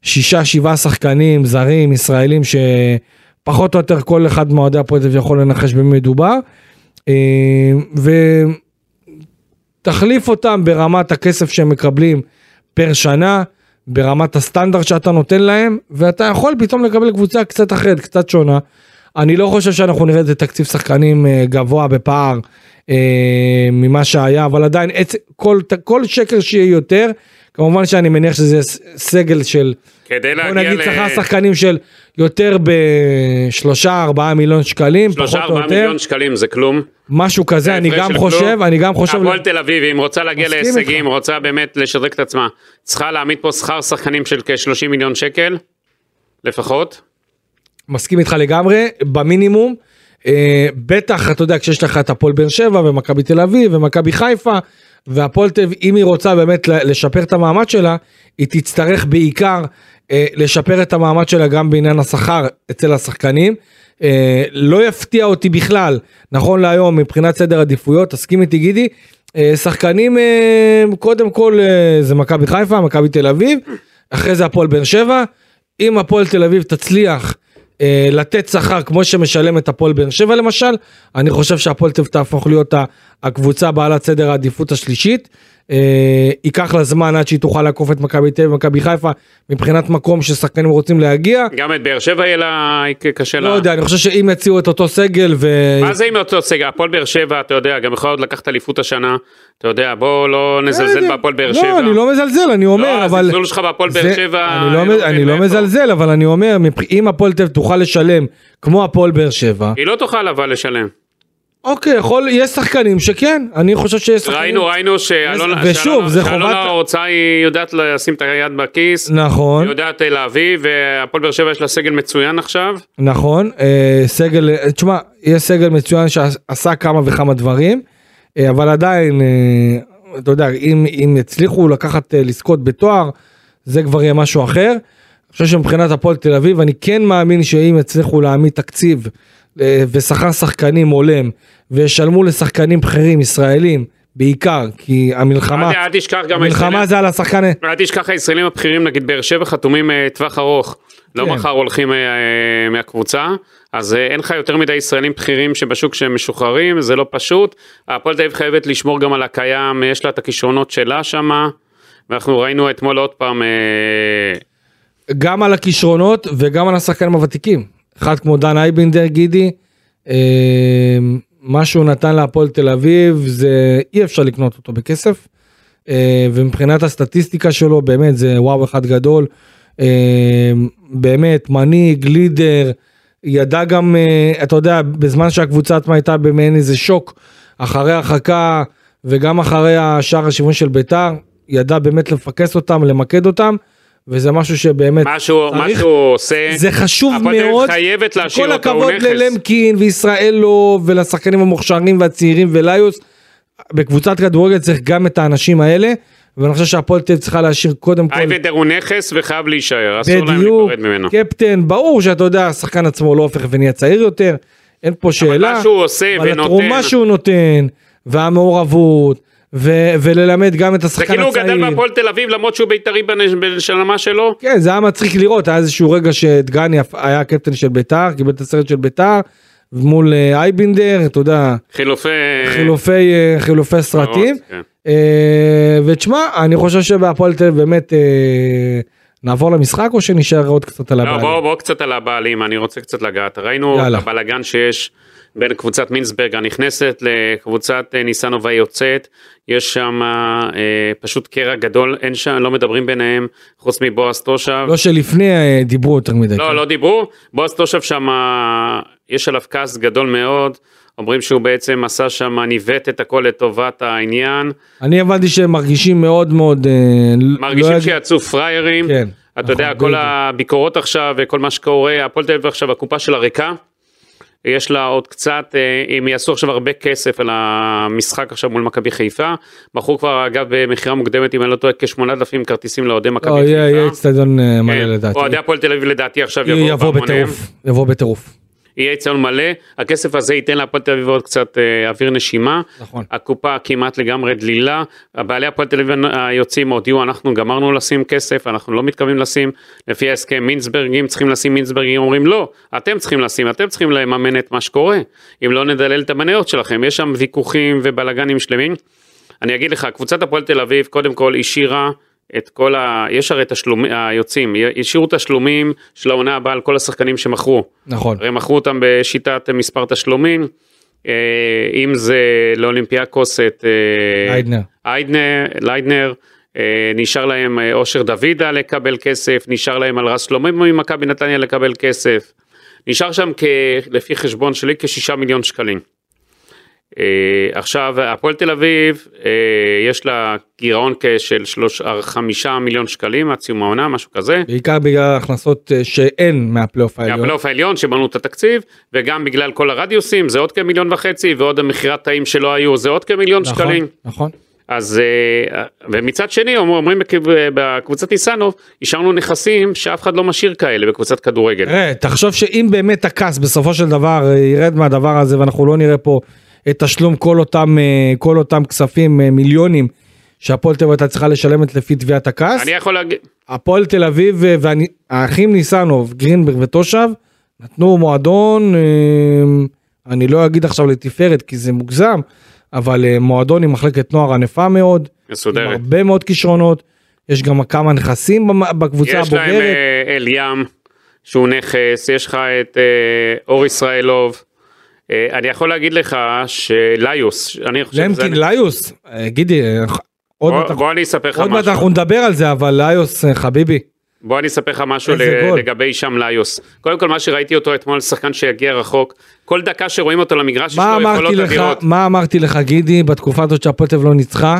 שישה, שבעה שחקנים זרים, ישראלים, שפחות או יותר כל אחד מאוהדי הפועל תל אביב יכול לנחש במי מדובר, אה, ותחליף אותם ברמת הכסף שהם מקבלים פר שנה, ברמת הסטנדרט שאתה נותן להם, ואתה יכול פתאום לקבל קבוצה קצת אחרת, קצת שונה. אני לא חושב שאנחנו נראה איזה תקציב שחקנים אה, גבוה בפער אה, ממה שהיה, אבל עדיין. כל, כל שקר שיהיה יותר, כמובן שאני מניח שזה סגל של, כדי בוא להגיע נגיד ל... שכר שחקנים של יותר בשלושה ארבעה מיליון שקלים, שלושה פחות או ארבעה יותר, מיליון שקלים זה כלום. משהו כזה, אני גם חושב, כלום. אני גם חושב, הפועל תל אביב, אם רוצה להגיע להישגים, איתך. רוצה באמת לשדרג את עצמה, צריכה להעמיד פה שכר שחקנים של כ-30 מיליון שקל, לפחות. מסכים איתך לגמרי, במינימום. אה, בטח, אתה יודע, כשיש לך את הפועל באר שבע ומכבי תל אביב ומכבי חיפה, והפועל תל אביב, אם היא רוצה באמת לשפר את המעמד שלה, היא תצטרך בעיקר אה, לשפר את המעמד שלה גם בעניין השכר אצל השחקנים. אה, לא יפתיע אותי בכלל, נכון להיום, מבחינת סדר עדיפויות, תסכים איתי גידי, אה, שחקנים, אה, קודם כל אה, זה מכבי חיפה, מכבי תל אביב, אחרי זה הפועל באר שבע. אם הפועל תל אביב תצליח אה, לתת שכר כמו שמשלם את הפועל באר שבע למשל, אני חושב שהפועל תהפוך להיות הקבוצה בעלת סדר העדיפות השלישית. אה, ייקח לה זמן עד שהיא תוכל לעקוף את מכבי תל אביב ומכבי חיפה מבחינת מקום ששחקנים רוצים להגיע. גם את באר שבע יהיה לה קשה לא לה. יודע, אני חושב שאם יציעו את אותו סגל ו... מה זה עם אותו סגל? הפועל באר שבע, אתה יודע, גם יכול עוד לקחת אליפות השנה. אתה יודע, בוא לא נזלזל בהפועל באר שבע. לא, אני לא מזלזל, אני אומר, לא, אבל... הזלזול שלך בהפועל באר שבע... אני לא, לא אני לא. מזלזל, אבל אני אומר, אם הפועל תל אביב תוכל לשלם כמו הפועל באר שבע, היא לא תוכל אבל לשלם. אוקיי, יכול, יש שחקנים שכן, אני חושב שיש שחקנים. ראינו, ראינו שאלונה ושוב, שאלונה- חובת- רוצה, היא יודעת לשים את היד בכיס, נכון, היא יודעת אה, להביא, והפועל באר שבע יש לה סגל מצוין עכשיו. נכון, אה, סגל, אה, תשמע, יש סגל מצוין שעשה כמה וכמה דברים, אבל עדיין, אתה יודע, אם, אם יצליחו לקחת, לזכות בתואר, זה כבר יהיה משהו אחר. אני חושב שמבחינת הפועל תל אביב, אני כן מאמין שאם יצליחו להעמיד תקציב ושכר שחקנים הולם, וישלמו לשחקנים בכירים ישראלים, בעיקר, כי המלחמה, אל תשכח גם המלחמה זה על השחקן, אל תשכח הישראלים הבכירים, נגיד באר שבע חתומים אה, טווח ארוך, לא כן. מחר הולכים אה, אה, מהקבוצה, אז אה, אין לך יותר מדי ישראלים בכירים שבשוק שהם משוחררים, זה לא פשוט. הפועל תל אביב חייבת לשמור גם על הקיים, יש לה את הכישרונות שלה שמה, ואנחנו ראינו אתמול עוד פעם, אה, גם על הכישרונות וגם על השחקנים הוותיקים. אחד כמו דן אייבינדר גידי, אה, מה שהוא נתן להפועל תל אביב זה אי אפשר לקנות אותו בכסף. אה, ומבחינת הסטטיסטיקה שלו באמת זה וואו אחד גדול. אה, באמת מנהיג, לידר, ידע גם, אתה יודע, בזמן שהקבוצה עצמה הייתה במעין איזה שוק אחרי הרחקה וגם אחרי השער השיוון של ביתר, ידע באמת לפקס אותם, למקד אותם. וזה משהו שבאמת משהו, צריך- מה שהוא עושה, זה חשוב אביב מאוד. חייבת להשאיר כל אותו, הוא הכבוד. ללמקין וישראלו ולשחקנים המוכשרים והצעירים וליוס. בקבוצת כדורגל צריך גם את האנשים האלה. ואני חושב שהפועל תל אביב צריכה להשאיר קודם כל, אייבנדר הוא נכס וחייב להישאר, אסור להם להיפרד ממנו. קפטן, ברור שאתה יודע, השחקן עצמו לא הופך ונהיה צעיר יותר, אין פה שאלה, מה שהוא עושה אבל ונותן- התרומה שהוא נותן, והמעורבות, ו- וללמד גם את זה השחקן כאילו הוא הצעיר. גדל בהפועל תל אביב למרות שהוא בית"רי בשלמה שלו. כן, זה היה מצחיק לראות, היה איזשהו רגע שדגני היה הקפטן של ביתר, קיבל את הסרט של ביתר, מול אה, אייבינדר, אתה יודע, חילופי... חילופי, אה, חילופי סרטים. כן. אה, ותשמע, אני חושב שבהפועל תל אביב באמת נעבור למשחק או שנשאר עוד קצת על לא, הבעלים? בוא, בוא קצת על הבעלים, אני רוצה קצת לגעת. ראינו. את הבלאגן שיש בין קבוצת מינסברג הנכנסת לקבוצת אה, ניסנובה היוצאת. יש שם אה, פשוט קרע גדול, אין שם, לא מדברים ביניהם, חוץ מבועז תושב. לא שלפני אה, דיברו יותר מדי. לא, כן. לא דיברו. בועז תושב שם, אה, יש עליו כעס גדול מאוד. אומרים שהוא בעצם עשה שם, ניווט את הכל לטובת העניין. אני הבנתי שהם מרגישים מאוד מאוד... אה, מרגישים לא שיצאו פראיירים. כן, אתה יודע, כל בדיוק. הביקורות עכשיו וכל מה שקורה, הפועל תל אביב עכשיו, הקופה שלה ריקה. יש לה עוד קצת, אה, אם יעשו עכשיו הרבה כסף על המשחק עכשיו מול מכבי חיפה, מכרו כבר אגב במכירה מוקדמת אם אני לא טועה כ-8,000 כרטיסים לאוהדי מכבי לא, חיפה. יהיה אצטדיון אה, מלא כן, לדעתי. אוהדי הפועל תל אביב לדעתי עכשיו יבוא יבואו בהמוניהם. בטירוף, יבוא בטירוף. יהיה אצטדיון מלא, הכסף הזה ייתן להפועל תל אביב עוד קצת אה, אוויר נשימה. נכון. הקופה כמעט לגמרי דלילה, הבעלי הפועל תל אביב היוצאים הודיעו אנחנו גמרנו לשים כסף, אנחנו לא מתכוונים לשים, לפי ההסכם מינצברגים צריכים לשים מינצברגים, אומרים לא, אתם צריכים לשים, אתם צריכים לממן את מה שקורה, אם לא נדלל את המניות שלכם, יש שם ויכוחים ובלאגנים שלמים. אני אגיד לך, קבוצת הפועל תל אביב קודם כל השאירה את כל ה... יש הרי תשלומים, היוצאים, השאירו תשלומים של העונה הבאה על כל השחקנים שמכרו. נכון. הרי מכרו אותם בשיטת מספר תשלומים, אה, אם זה לאולימפיאקוס את אה, ליידנר. איידנר, ליידנר, אה, נשאר להם אה, אושר דוידה לקבל כסף, נשאר להם על רס שלמה ממכבי נתניה לקבל כסף, נשאר שם כ, לפי חשבון שלי כשישה מיליון שקלים. אה, עכשיו הפועל תל אביב אה, יש לה גירעון של שלוש, חמישה מיליון שקלים עד סיום העונה משהו כזה. בעיקר בגלל ההכנסות אה, שאין מהפלייאוף העליון. מהפלייאוף העליון שבנו את התקציב וגם בגלל כל הרדיוסים זה עוד כמיליון וחצי ועוד המכירת תאים שלא היו זה עוד כמיליון נכון, שקלים. נכון. אז אה, ומצד שני אומרים בק- בקבוצת ניסנוב השארנו נכסים שאף אחד לא משאיר כאלה בקבוצת כדורגל. תראה, תחשוב שאם באמת ה CAS בסופו של דבר אה, ירד מהדבר הזה ואנחנו לא נראה פה את תשלום כל אותם, אה, כל אותם כספים, אה, מיליונים, שהפועל תל אביב הייתה צריכה לשלם לפי תביעת ה CAS, אני יכול להגיד, הפועל תל אביב אה, והאחים ניסנוב, גרינברג ותושב, נתנו מועדון, אני לא אגיד עכשיו לתפארת כי זה מוגזם, אבל מועדון עם מחלקת נוער ענפה מאוד, עם מסודרת. הרבה מאוד כישרונות, יש גם כמה נכסים בקבוצה יש להם הבוגרת. אה, אל ים שהוא נכס, יש לך את אור ישראלוב. אה, אני יכול להגיד לך שליוס, אני חושב שזה... למקין ליוס, אה, גידי, אה, עוד בוא, מעט בוא אני אספר לך עוד מעט משהו. אנחנו נדבר על זה, אבל ליוס חביבי, בוא אני אספר לך משהו. לגבי שם ליוס. קודם כל מה שראיתי אותו אתמול שחקן שיגיע רחוק, כל דקה שרואים אותו למגרש יש לו יכולות לך, אדירות. מה אמרתי לך גידי בתקופה הזאת שהפועל תל אביב לא ניצחה,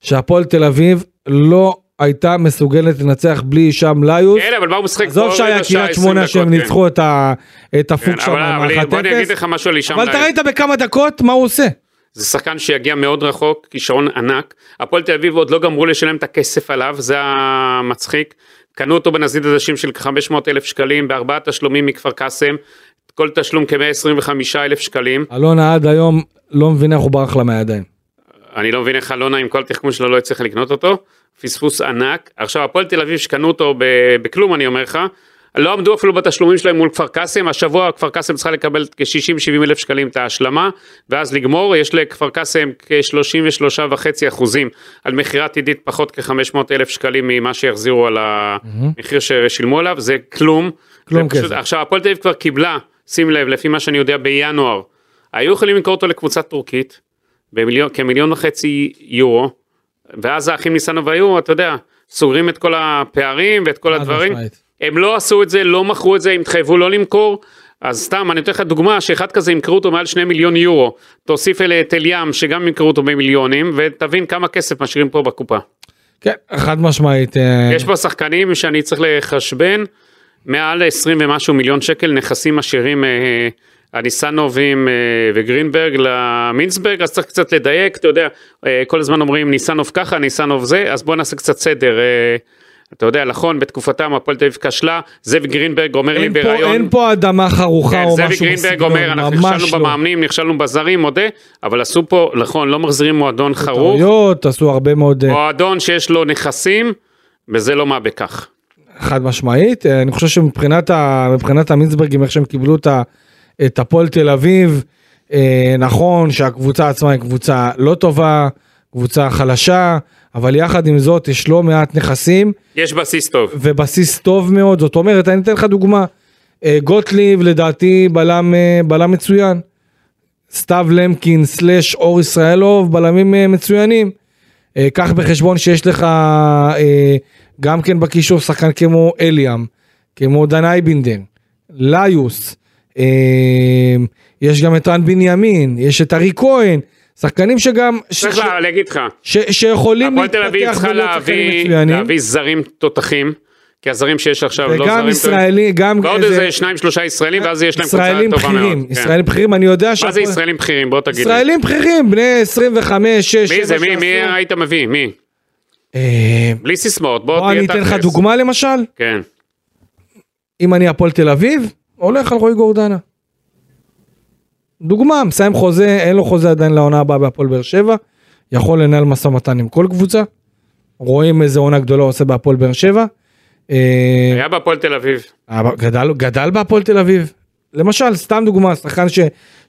שהפועל תל אביב לא הייתה מסוגלת לנצח בלי שם ליוס, כן אבל מה הוא משחק? עזוב שהיה רבע שעה, קריית 20 שמונה שהם כן. ניצחו את ה- את כן, הפוק שם אבל- בוא אני אגיד 1-0, לך משהו על הישאם אבל אתה ליוס. ראית בכמה דקות מה הוא עושה. זה שחקן שיגיע מאוד רחוק, כישרון ענק. הפועל תל אביב עוד לא גמרו לשלם את הכסף עליו, זה המצחיק. קנו אותו בנזיד עדשים של כ-500 אלף שקלים, בארבעה תשלומים מכפר קאסם, כל תשלום כ-125 אלף שקלים. אלונה עד היום לא מבין איך הוא ברח לה מהידיים. אני לא מבין איך אלונה עם כל התחכום שלו לא הצליחה לקנות אותו. פספוס ענק. עכשיו הפועל תל אביב שקנו אותו ב- בכלום אני אומר לך. לא עמדו אפילו בתשלומים שלהם מול כפר קאסם, השבוע כפר קאסם צריכה לקבל כ-60-70 אלף שקלים את ההשלמה, ואז לגמור, יש לכפר קאסם כ-33 וחצי אחוזים על מכירה עתידית פחות כ-500 אלף שקלים ממה שיחזירו על המחיר ששילמו עליו, זה כלום. כלום כסף. עכשיו הפועל תל אביב כבר קיבלה, שים לב, לפי מה שאני יודע בינואר, היו יכולים למכור אותו לקבוצה טורקית, במיליון, כמיליון וחצי יורו, ואז האחים ניסנוב היו, אתה יודע, סוגרים את כל הפערים ואת כל הדברים. משמעית. הם לא עשו את זה, לא מכרו את זה, הם התחייבו לא למכור. אז סתם, אני אתן לך דוגמה, שאחד כזה ימכרו אותו מעל 2 מיליון יורו. תוסיף אלה את אל ים, שגם ימכרו אותו במיליונים, ותבין כמה כסף משאירים פה בקופה. כן, חד משמעית. אה, יש פה שחקנים שאני צריך לחשבן, מעל 20 ומשהו מיליון שקל נכסים משאירים אה, הניסנובים אה, וגרינברג למינסברג, אז צריך קצת לדייק, אתה יודע, אה, כל הזמן אומרים ניסנוב ככה, ניסנוב זה, אז בוא נעשה קצת סדר. אה, אתה יודע, נכון, בתקופתם הפועל תל אביב כשלה, זאב גרינברג אומר לי בריאיון, אין פה אדמה חרוכה כן, או זאב משהו גרינברג בסגנון, אומר, אנחנו ממש נכשלנו לא. במאמנים, נכשלנו בזרים, מודה, אבל עשו פה, נכון, לא מחזירים מועדון חרוך, טעויות, עשו הרבה מאוד, מועדון שיש לו נכסים, וזה לא מה בכך. חד משמעית, אני חושב שמבחינת המינסברגים, איך שהם קיבלו את ה- את הפועל תל אביב, אה, נכון שהקבוצה עצמה היא קבוצה לא טובה, קבוצה חלשה, אבל יחד עם זאת יש לא מעט נכסים יש בסיס טוב. ובסיס טוב מאוד, זאת אומרת, אני אתן לך דוגמה, אה, גוטליב לדעתי בלם, אה, בלם מצוין, סתיו למקין סלאש אור ישראלוב בלמים מצוינים. קח בחשבון שיש לך גם כן בקישור שחקן כמו אליאם, כמו דן אייבינדן, ליוס, יש גם את רן בנימין, יש את ארי כהן, שחקנים שגם, ש, צריך ש, לה- להגיד לך, ש, שיכולים להתפתח ולהיות שחקנים מצוינים. להביא זרים תותחים, כי הזרים שיש עכשיו לא זרים וגם טובים. ישראלי, גם ועוד איזה- שניים שלושה ישראלים ואז יש להם קבוצה ישראלים טובה מאוד. בכירים, כן. ישראלים בכירים, אני יודע מה זה ישראלים בכירים? בוא תגיד לי. ישראלים בכירים, בני 25, 6, 7 מי זה? מי- היית מביא? מי? אה, בלי סיסמאות, בוא תהיה אני אתן לך תכלס. דוגמה למשל, כן. אם אני הפועל תל אביב, הולך על רועי גורדנה. דוגמה, מסיים חוזה, אין לו חוזה עדיין לעונה הבאה בהפועל באר שבע, יכול לנהל משא ומתן עם כל קבוצה, רואים איזה עונה גדולה הוא עושה בהפועל באר שבע. אה, היה בהפועל תל אביב. אבל גדל, גדל בהפועל תל אביב. למשל, סתם דוגמה, שחקן ש,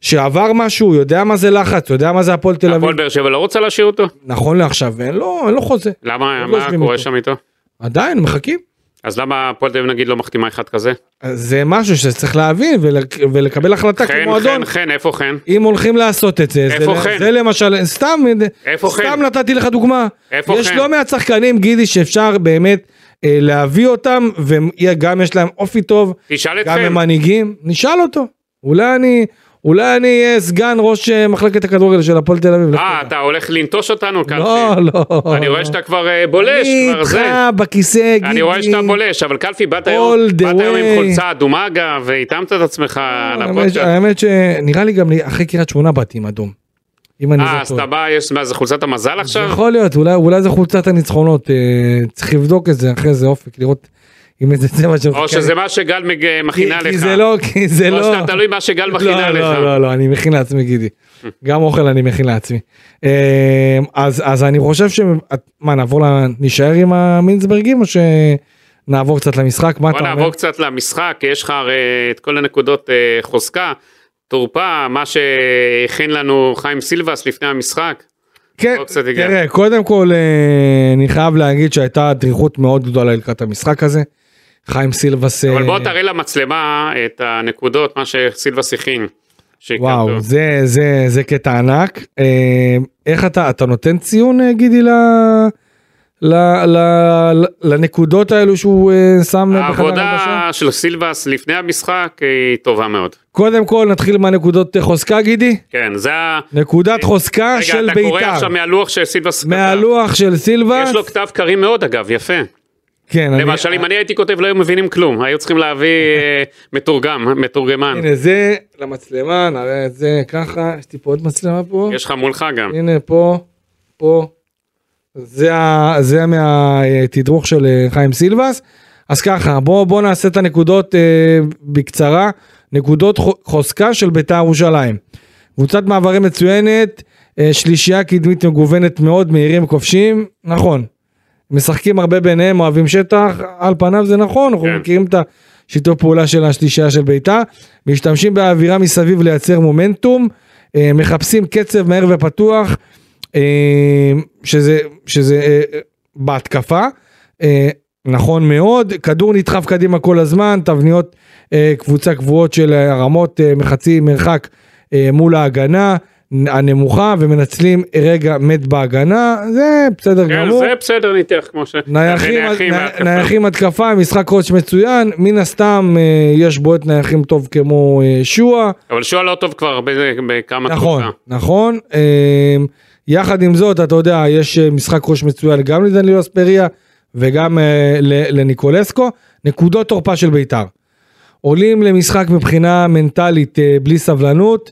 שעבר משהו, יודע מה זה לחץ, יודע מה זה הפועל תל אביב. הפועל באר שבע לא רוצה להשאיר אותו? נכון לעכשיו, ואין לו, אין לו חוזה. למה? לא מה קורה. שם איתו? עדיין, מחכים. אז למה הפועל תל אביב נגיד לא מחתימה אחד כזה? זה משהו שצריך להבין ולק, ולקבל החלטה חן, כמועדון. חן, חן, איפה חן? אם הולכים לעשות את זה, איפה זה, חן? זה למשל, סתם, איפה סתם חן? נתתי לך דוגמה. איפה יש חן? לא מעט שחקנים, גידי, שאפשר באמת אה, להביא אותם, וגם יש להם אופי טוב, תשאל גם אתכם. הם מנהיגים, נשאל אותו. אולי אני, אולי אני אהיה סגן ראש אה, מחלקת הכדורגל של הפועל תל אביב. אה. אתה הולך לנטוש אותנו כאן. לא, לא. אני רואה שאתה כבר אה, בולש, אני כבר זה. איתך בכיסא, גידי. אני רואה שאתה בולש, אבל קלפי, באת היום עם. חולצה אדומה אגב, והתאמת את עצמך האמת- לפודקאסט. האמת שנראה לי גם אחרי קריית שמונה באתי עם אדום. אם אני אה, לא אז טועה. אתה בא, יש, מה זה חולצת המזל עכשיו? יכול להיות, אולי, אולי זה חולצת הניצחונות, אה, צריך לבדוק את זה אחרי זה אופק, לראות אם איזה צבע של או שזה מה שגל מכינה כי, לך. כי זה לא, כי זה או לא, שאתה תלוי מה שגל מכינה לא, לך. לא, לא, לא, אני מכין לעצמי גידי, גם אוכל אני מכין לעצמי. אה, אז, אז אני חושב ש... מה, נעבור. נשאר עם המינסברגים או שנעבור קצת למשחק? מה בוא אתה אומר? נעבור קצת למשחק, יש לך הרי את כל הנקודות אה, חוזקה, תורפה, מה שהכין לנו חיים סילבס לפני המשחק. כן, בוא. תראה, קודם כל אה, אני חייב להגיד שהייתה דריכות מאוד גדולה לקראת המשחק הזה. חיים סילבס... אבל בוא תראה למצלמה את הנקודות, מה שסילבס הכין. וואו, זה, זה, זה קטע ענק. אה, איך אתה, אתה נותן ציון, אה, גידי, ל, ל, ל, ל, לנקודות האלו שהוא אה, שם בחדר הלבשה? העבודה של סילבס לפני המשחק היא טובה מאוד. קודם כל נתחיל מהנקודות חוזקה, גידי. כן, זה ה... נקודת חוזקה רגע, של אתה קורא בית"ר. עכשיו מהלוח של סילבס כתב. מהלוח של סילבס. יש לו כתב קריא מאוד אגב, יפה. כן, אני- למשל, אם אני הייתי כותב לא היו מבינים כלום, היו צריכים להביא אה, מתורגם, מתורגמן. הנה זה למצלמה, נראה את זה ככה, יש לי פה עוד מצלמה פה. יש לך מולך גם. הנה פה, פה. זה, זה מהתדרוך של אה, חיים סילבס. אז ככה, בוא, בוא נעשה את הנקודות אה, בקצרה. נקודות חו- חוזקה של בית"ר ירושלים. קבוצת מעברים מצוינת, אה, שלישייה קדמית מגוונת מאוד, מהירים כובשים, נכון. משחקים הרבה ביניהם, אוהבים שטח, על פניו זה נכון, אנחנו כן. מכירים את השיתוף פעולה של השלישייה של בית"ר. משתמשים באווירה מסביב לייצר מומנטום, אה, מחפשים קצב מהר ופתוח, אה, שזה, שזה אה, בהתקפה, נכון מאוד, כדור נדחף קדימה כל הזמן, תבניות קבוצה קבועות של הרמות מחצי מרחק מול ההגנה הנמוכה ומנצלים רגע מת בהגנה, זה בסדר כן, גמור. זה בסדר ניתח כמו ש... נייחים, נייחים. נייחים התקפה, משחק ראש מצוין, מן הסתם אה, יש בועט נייחים טוב כמו אה, שועה, אבל שועה לא טוב כבר הרבה, בכמה נכון, תקופה. נכון, אה, יחד עם זאת, אתה יודע, יש משחק ראש מצוין גם לדניאל אספריה וגם לניקולסקו, נקודות תורפה של בית"ר. עולים למשחק מבחינה מנטלית בלי סבלנות,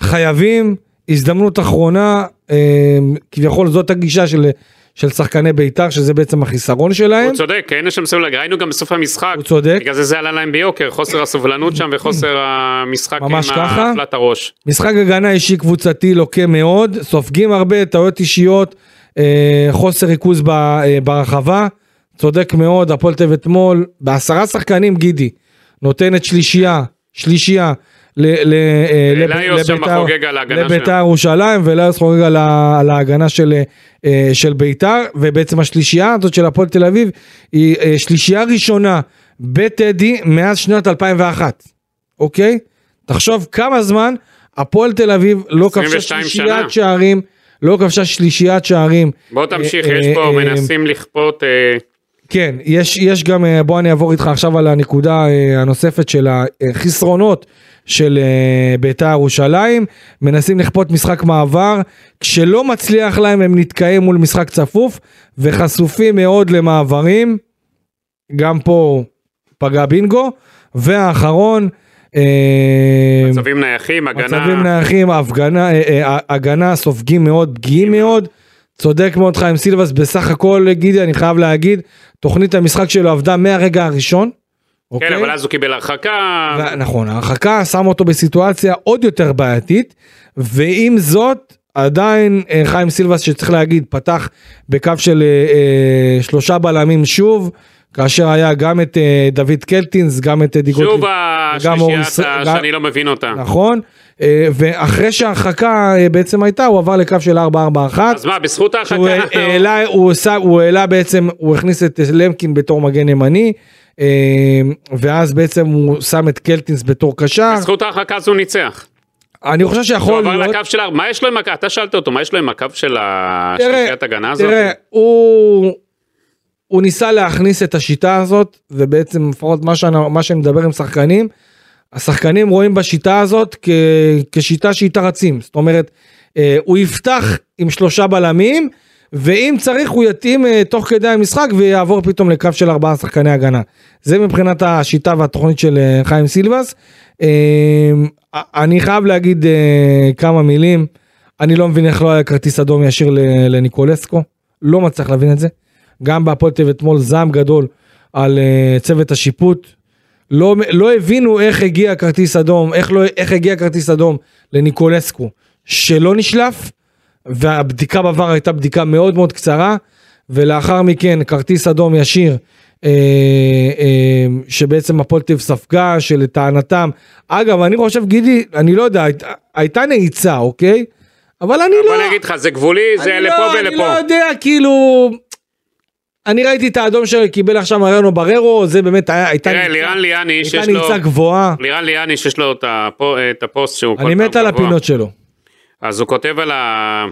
חייבים, הזדמנות אחרונה, אה, כביכול זאת הגישה של, של שחקני בית"ר, שזה בעצם החיסרון שלהם. הוא צודק, אין שם סבלנות, ראינו גם בסוף המשחק. הוא צודק. בגלל זה זה עלה להם ביוקר, חוסר הסובלנות שם וחוסר המשחק עם. הפלט הראש. משחק הגנה אישי קבוצתי לוקה מאוד, סופגים הרבה טעויות אישיות, אה, חוסר ריכוז ב, אה, ברחבה, צודק מאוד, הפועל תל אתמול, בעשרה שחקנים גידי, נותנת שלישייה, שלישייה. אה, לבית"ר- חוגג על ההגנה לבית"ר שלהם. ירושלים ואליוס חוגג על, ההגנה של, אה, של בית"ר ובעצם השלישייה הזאת של הפועל תל אביב היא אה, שלישייה ראשונה בטדי מאז שנת 2001 אוקיי? תחשוב כמה זמן הפועל תל אביב לא כבשה 22 שלישיית שנה. שערים, לא כבשה שלישיית שערים. בוא תמשיך, אה, יש אה, פה, אה, מנסים לכפות, אה, כן, יש, יש גם, אה, בוא אני אעבור איתך עכשיו על הנקודה אה, הנוספת של החסרונות של אה, בית"ר ירושלים, מנסים לכפות משחק מעבר, כשלא מצליח להם הם נתקעים מול משחק צפוף וחשופים מאוד למעברים. גם פה פגע בינגו, והאחרון, אה, מצבים נייחים, הגנה. מצבים נייחים, הפגנה, אה, הגנה, סופגים מאוד, פגיעים מאוד. צודק מאוד חיים סילבס, בסך הכל גידי, אני חייב להגיד, תוכנית המשחק שלו עבדה מהרגע הראשון. כן, אוקיי? אבל אז הוא קיבל הרחקה. ו- נכון, ההרחקה שם אותו בסיטואציה עוד יותר בעייתית, ועם זאת, עדיין אה, חיים סילבס שצריך להגיד, פתח בקו של אה, אה, שלושה בלמים שוב, כאשר היה גם את אה, דוד קלטינס, גם את אדי שוב גוטליב, השלישייה ס- גם- שאני לא מבין אותה. נכון, אה, ואחרי שההרחקה אה, בעצם הייתה, הוא עבר לקו של 4-4-1. אז מה, בזכות הוא ההרחקה? העלה, הוא עשה, הוא העלה בעצם, הוא הכניס את למקין בתור מגן ימני, ואז בעצם הוא שם את קלטינס בתור קשר. בזכות ההרחקה הזו הוא ניצח. אני חושב הוא שיכול עבר להיות, לקו של... מה יש לו עם הקו? אתה שאלת אותו, מה יש לו עם הקו של השלישיית הגנה הזאת? תראה, הוא, הוא ניסה להכניס את השיטה הזאת, ובעצם לפחות מה שאני, מה שאני מדבר עם שחקנים, השחקנים רואים בשיטה הזאת כ, כשיטה שאיתה רצים, זאת אומרת, אה, הוא יפתח עם שלושה בלמים, ואם צריך הוא יתאים אה, תוך כדי המשחק ויעבור פתאום לקו של ארבעה שחקני הגנה. זה מבחינת השיטה והתוכנית של אה, חיים סילבס. אה, אני חייב להגיד אה, כמה מילים, אני לא מבין איך לא היה כרטיס אדום ישיר לניקולסקו, לא מצליח להבין את זה. גם בהפועל תל אתמול זעם גדול על אה, צוות השיפוט. לא, לא הבינו איך הגיע כרטיס אדום, איך, לא, איך הגיע כרטיס אדום לניקולסקו שלא נשלף, והבדיקה בעבר הייתה בדיקה מאוד מאוד קצרה, ולאחר מכן כרטיס אדום ישיר, אה, אה, שבעצם הפועל תל אביב ספגה, שלטענתם, אגב אני חושב גידי, אני לא יודע, הייתה, הייתה נעיצה, אוקיי? אבל אני לא... בוא אני אגיד לך, זה גבולי, זה אני לפה לא, אני לא ולפה. יודע, כאילו... אני ראיתי את האדום שקיבל עכשיו מריאנו בררו, זה באמת היה, הייתה תראה, נעיצה- לירן ליאני, הייתה שיש לו... נעיצה גבוהה. לירן ליאני, שיש לו את הפו- את הפוסט שהוא... כל אני פעם מת על. הפינות שלו. אז הוא כותב על ה...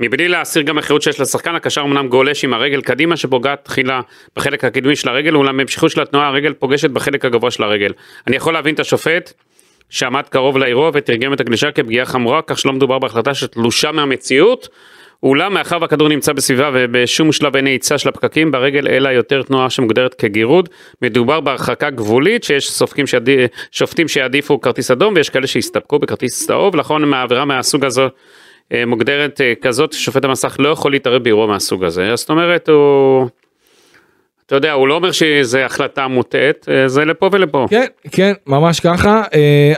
מבלי להסיר גם החירות שיש לשחקן, הקשר אמנם גולש עם הרגל קדימה שפוגעת תחילה בחלק הקדמי של הרגל, אולם בהמשכות של התנועה הרגל פוגשת בחלק הגבוה של הרגל. אני יכול להבין את השופט שעמד קרוב לאירוע ותרגם את הגלישה כפגיעה חמורה, כך שלא מדובר בהחלטה שתלושה מהמציאות. אולם מאחר והכדור נמצא בסביבה ובשום שלב אין נעיצה של הפקקים ברגל אלא יותר תנועה שמוגדרת כגירוד, מדובר בהרחקה גבולית שיש סופקים שעדי, שופטים שיעדיפו כרטיס אדום ויש כאלה שיסתפקו בכרטיס צהוב, נכון מהעבירה מהסוג הזו אה, מוגדרת אה, כזאת, שופט המסך לא יכול להתערב באירוע מהסוג הזה, זאת אומרת הוא, אתה יודע, הוא לא אומר שזה החלטה מוטעית, אה, זה לפה ולפה. כן, כן, ממש ככה.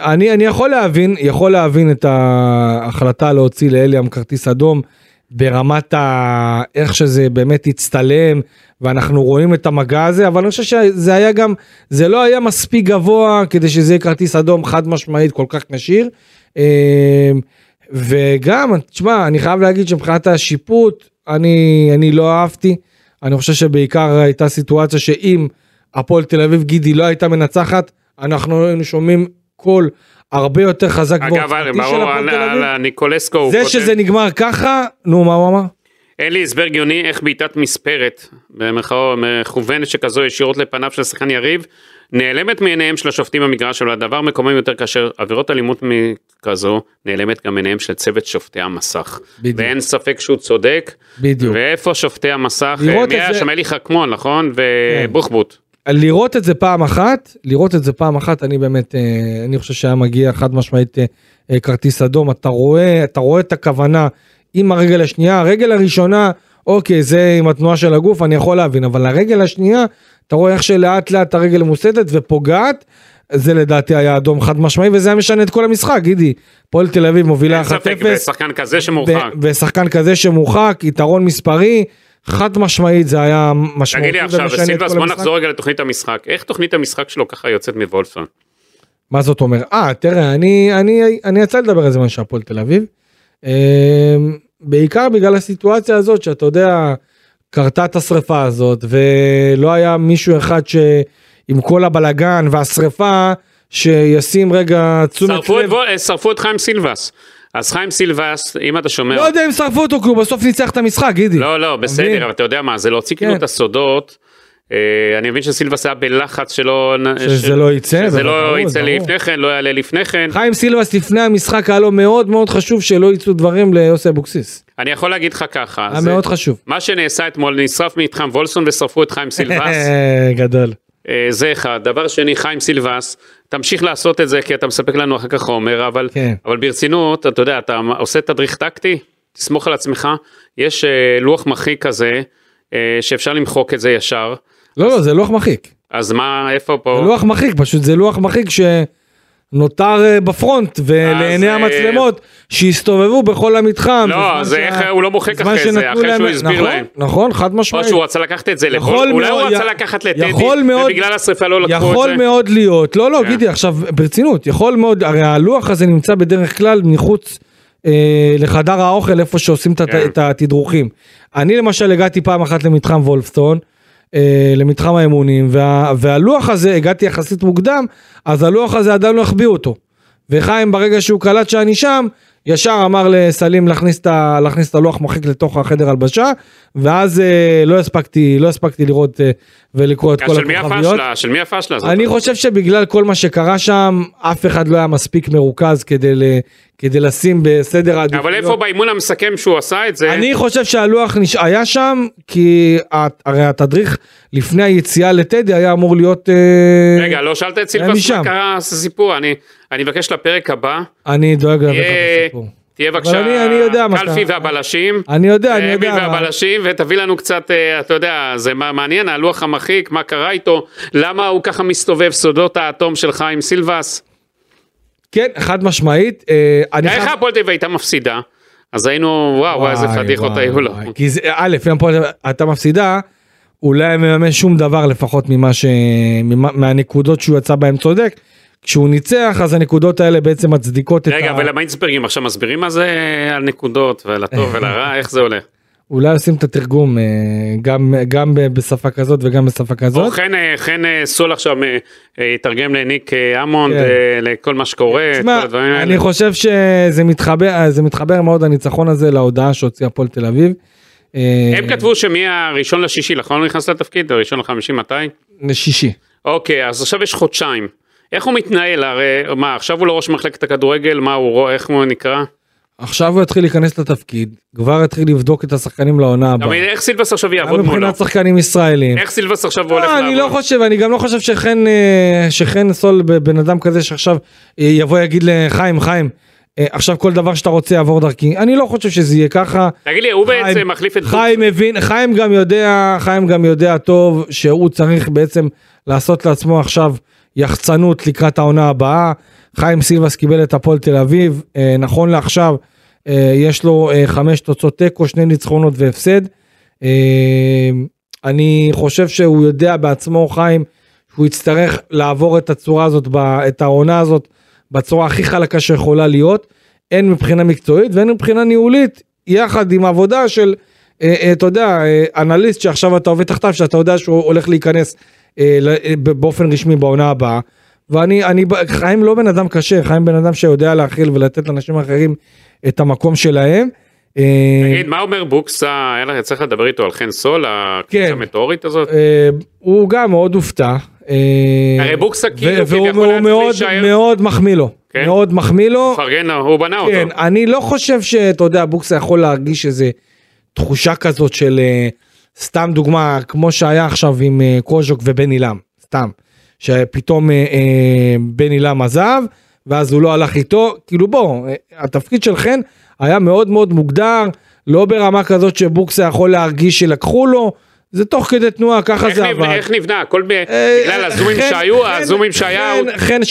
אני, אני יכול להבין, יכול להבין את ההחלטה להוציא לאליאם כרטיס אדום ברמת ה... איך שזה באמת הצטלם, ואנחנו רואים את המגע הזה, אבל אני חושב שזה היה גם, זה לא היה מספיק גבוה כדי שזה יהיה כרטיס אדום חד משמעית כל כך נשיר. אה, וגם, תשמע, אני חייב להגיד שמבחינת השיפוט, אני, אני לא אהבתי. אני חושב שבעיקר הייתה סיטואציה שאם הפועל תל אביב גידי לא הייתה מנצחת, אנחנו היינו שומעים קול הרבה יותר חזק אגב, ברור, הפועל על-. ניקולסקו הוא זה כותב- שזה נגמר ככה, נו מה הוא אמר? אין לי הסבר הגיוני איך בעיטת מספרת, במרכאות מכוונת שכזו ישירות לפניו של שחקן יריב, נעלמת מעיניהם של השופטים במגרש, אבל הדבר מקומם יותר כאשר עבירות אלימות כזו נעלמת גם מעיניהם של צוות שופטי המסך. בדיוק. ואין ספק שהוא צודק. בדיוק. ואיפה שופטי המסך? לראות מי היה שם אלי חכמון, נכון? ובוחבוט. לראות את זה פעם אחת, לראות את זה פעם אחת, אני באמת, אה, אני חושב שהיה מגיע חד משמעית אה, אה, כרטיס אדום, אתה רואה, אתה רואה את הכוונה עם הרגל השנייה, הרגל הראשונה, אוקיי, זה עם התנועה של הגוף, אני יכול להבין, אבל הרגל השנייה, אתה רואה איך שלאט לאט הרגל מוסטת ופוגעת, זה לדעתי היה אדום חד משמעי, וזה היה משנה את כל המשחק, גידי, פועל תל אביב מובילה אין 1-0, ספק, ושחקן כזה שמורחק. ושחקן כזה שמורחק, יתרון מספרי, חד משמעית זה היה משמעותי תגיד לי עכשיו, סילבס, כל בוא. נחזור רגע לתוכנית המשחק. איך תוכנית המשחק שלו ככה יוצאת מוולפסון? מה זאת אומרת? אה, תראה, אני, אני, אני יצא לדבר על זה משהו הפועל תל אביב. אה, בעיקר בגלל הסיטואציה הזאת שאתה יודע, קרתה את השריפה הזאת, ולא היה מישהו אחד שעם כל הבלגן והשריפה, שישים רגע תשומת לב. שרפו את חיים סילבס. אז חיים סילבס, אם אתה שומע... לא יודע אם שרפו אותו, כי הוא בסוף ניצח את המשחק, גידי. לא, לא? בסדר, אבל אתה יודע מה, זה להוציא כאילו כן. את הסודות. אה, אני מבין שסילבס היה בלחץ שלא... שזה לא יצא, שזה לא יצא. לפני כן, לא יעלה לפני כן. חיים סילבס לפני המשחק היה לו מאוד מאוד חשוב שלא יצאו דברים ליוסי אבוקסיס. אני יכול להגיד לך ככה, היה מאוד חשוב. מה שנעשה אתמול, נשרף מתחם וולסון ושרפו את חיים סילבס, גדול. אה, זה אחד. דבר שני, חיים סילבס, תמשיך לעשות את זה כי אתה מספק לנו אחר כך חומר, אבל, כן. אבל ברצינות, אתה יודע, אתה עושה תדריך טקטי, תסמוך על עצמך, יש אה, לוח מחיק כזה, אה, שאפשר למחוק את זה ישר, לא, לא, זה לוח מחיק. אז מה, איפה פה? זה לוח מחיק, פשוט זה לוח מחיק שנותר אה, בפרונט ולעיני אה, המצלמות שהסתובבו בכל המתחם. לא, זה איך הוא לא מוחק אחרי זה, אחרי להם- שהוא הסביר נכון, להם. נכון, חד או משמעית. שהוא רצה לקחת את זה לכל, אולי הוא מאוד- רצה י- לקחת לטדי, יכול מאוד- ובגלל השרפה לא לקחו את זה. יכול מאוד להיות, לא, לא, כן. גידי, עכשיו ברצינות, יכול מאוד, הרי הלוח הזה נמצא בדרך כלל מחוץ אה, לחדר האוכל, איפה שעושים הת- כן. את התדרוכים. אני למשל הגעתי פעם אחת למתחם וולפסטון, אה, למתחם האימונים, וה, והלוח הזה, הגעתי יחסית מוקדם, אז הלוח הזה עדיין לא החביאו אותו. וחיים ברגע שהוא קלט שאני שם, ישר אמר לסלים להכניס את, ה- להכניס את הלוח מחיק לתוך החדר הלבשה, ואז אה, לא הספקתי, לא הספקתי לראות אה, ולקרוא את כל של מי הכוכביות. של מי הפשלה הזאת? אני חושב שבגלל כל מה שקרה שם, אף אחד לא היה מספיק מרוכז כדי, ל, כדי לשים בסדר העדיפויות. אבל איפה באימון המסכם שהוא עשה את זה? אני חושב שהלוח נש... היה שם, כי הרי התדריך לפני היציאה לטדי היה אמור להיות... אה, רגע, לא שאלת את סילבס. מה קרה הסיפור, אני אני מבקש לפרק הבא, אני דואג להביא לך את תהיה- הסיפור. תהיה בבקשה אני- אני יודע קלפי שאתה- והבלשים. אני יודע, אני אה, יודע. מי והבלשים, ותביא לנו קצת, אה, אתה יודע, זה מה- מעניין, הלוח המחיק, מה קרה איתו, למה הוא ככה מסתובב, סודות האטום של חיים סילבס. כן, חד משמעית. אה, איך הפועל תל אביב הייתה מפסידה, אז היינו, וואו, איזה וואי, פדיחות וואי, היו לו. וואי. כי זה, א', אם הפועל הייתה מפסידה, אולי היה מממש שום דבר לפחות ממה ש... מהנקודות שהוא יצא בהם צודק. כשהוא ניצח אז הנקודות האלה בעצם מצדיקות את רגע, ה... ולמיינסברגים עכשיו מסבירים מה זה על נקודות, ולטוב ולרע, איך זה הולך. אולי עושים את התרגום אה, גם, גם בשפה כזאת וגם בשפה או כזאת. חן, אה, חן אה, סול עכשיו אה, אה, יתרגם לניק אה, אמונד, כן. אה, לכל מה שקורה, תשמע, הדברים האלה. אני חושב שזה מתחבר, זה מתחבר מאוד הניצחון הזה להודעה שהוציא הפועל תל אביב. אה, הם כתבו שמהראשון לשישי, נכון? הוא נכנס לתפקיד? הראשון לחמישי מתי? שישי. אוקיי, אז עכשיו יש חודשיים. איך הוא מתנהל? הרי, מה, עכשיו הוא לא ראש מחלקת הכדורגל, מה הוא, רואה- איך הוא נקרא? עכשיו הוא יתחיל להיכנס לתפקיד, כבר יתחיל לבדוק את השחקנים לעונה הבאה. מבין, איך סילבס עכשיו יעבוד מולו? מבחינת שחקנים ישראלים. איך סילבס עכשיו הוא הולך לא, לעבוד? אני לא חושב, אני גם לא חושב שחן, אה, שחן סול בן אדם כזה שעכשיו אה, יבוא יגיד לחיים, חיים, אה, עכשיו כל דבר שאתה רוצה יעבור דרכי. אני לא חושב שזה יהיה ככה. תגיד לי, הוא חיים- בעצם מחליף את... חיים מבין, חיים גם יודע, חיים גם יודע טוב שהוא צריך בעצם לעשות לעצמו עכשיו יחצנות לקראת העונה הבאה. חיים סילבס קיבל את הפועל תל אביב, אה, נכון לעכשיו אה, יש לו אה, חמש תוצאות תיקו, שני ניצחונות והפסד. אני חושב שהוא יודע בעצמו, חיים, שהוא יצטרך לעבור את הצורה הזאת, את העונה הזאת, בצורה הכי חלקה שיכולה להיות, הן מבחינה מקצועית והן מבחינה ניהולית, יחד עם עבודה של, אתה יודע, אנליסט שעכשיו אתה עובד תחתיו, שאתה יודע שהוא הולך להיכנס באופן רשמי בעונה הבאה. ואני, אני, חיים לא בן אדם קשה, חיים בן אדם שיודע להכיל ולתת לאנשים אחרים את המקום שלהם. אה, תגיד, מה אומר בוקסה? היה לך, צריך לדבר איתו על חן סול, הקבוצה כן. המטאורית הזאת? אה, הוא גם מאוד הופתע. אה, הרי בוקסה כאילו כביכול היה צריך מאוד להישאר. מאוד מחמיא לו. כן? מאוד מחמיא לו. פרגן לו, הוא בנה כן, אותו. אני לא חושב שאתה יודע, בוקסה יכול להרגיש איזה תחושה כזאת של אה, סתם דוגמה, כמו שהיה עכשיו עם אה, קוז'וק ובן עילם, סתם. שפתאום אה, אה, בן עילם עזב, ואז הוא לא הלך איתו, כאילו בוא, התפקיד של חן היה מאוד מאוד מוגדר, לא ברמה כזאת שבוקסה יכול להרגיש שלקחו לו, זה תוך כדי תנועה, ככה זה עבד. איך נבנה? הכל אה, בגלל הזומים חן- שהיו, הזומים שהיה,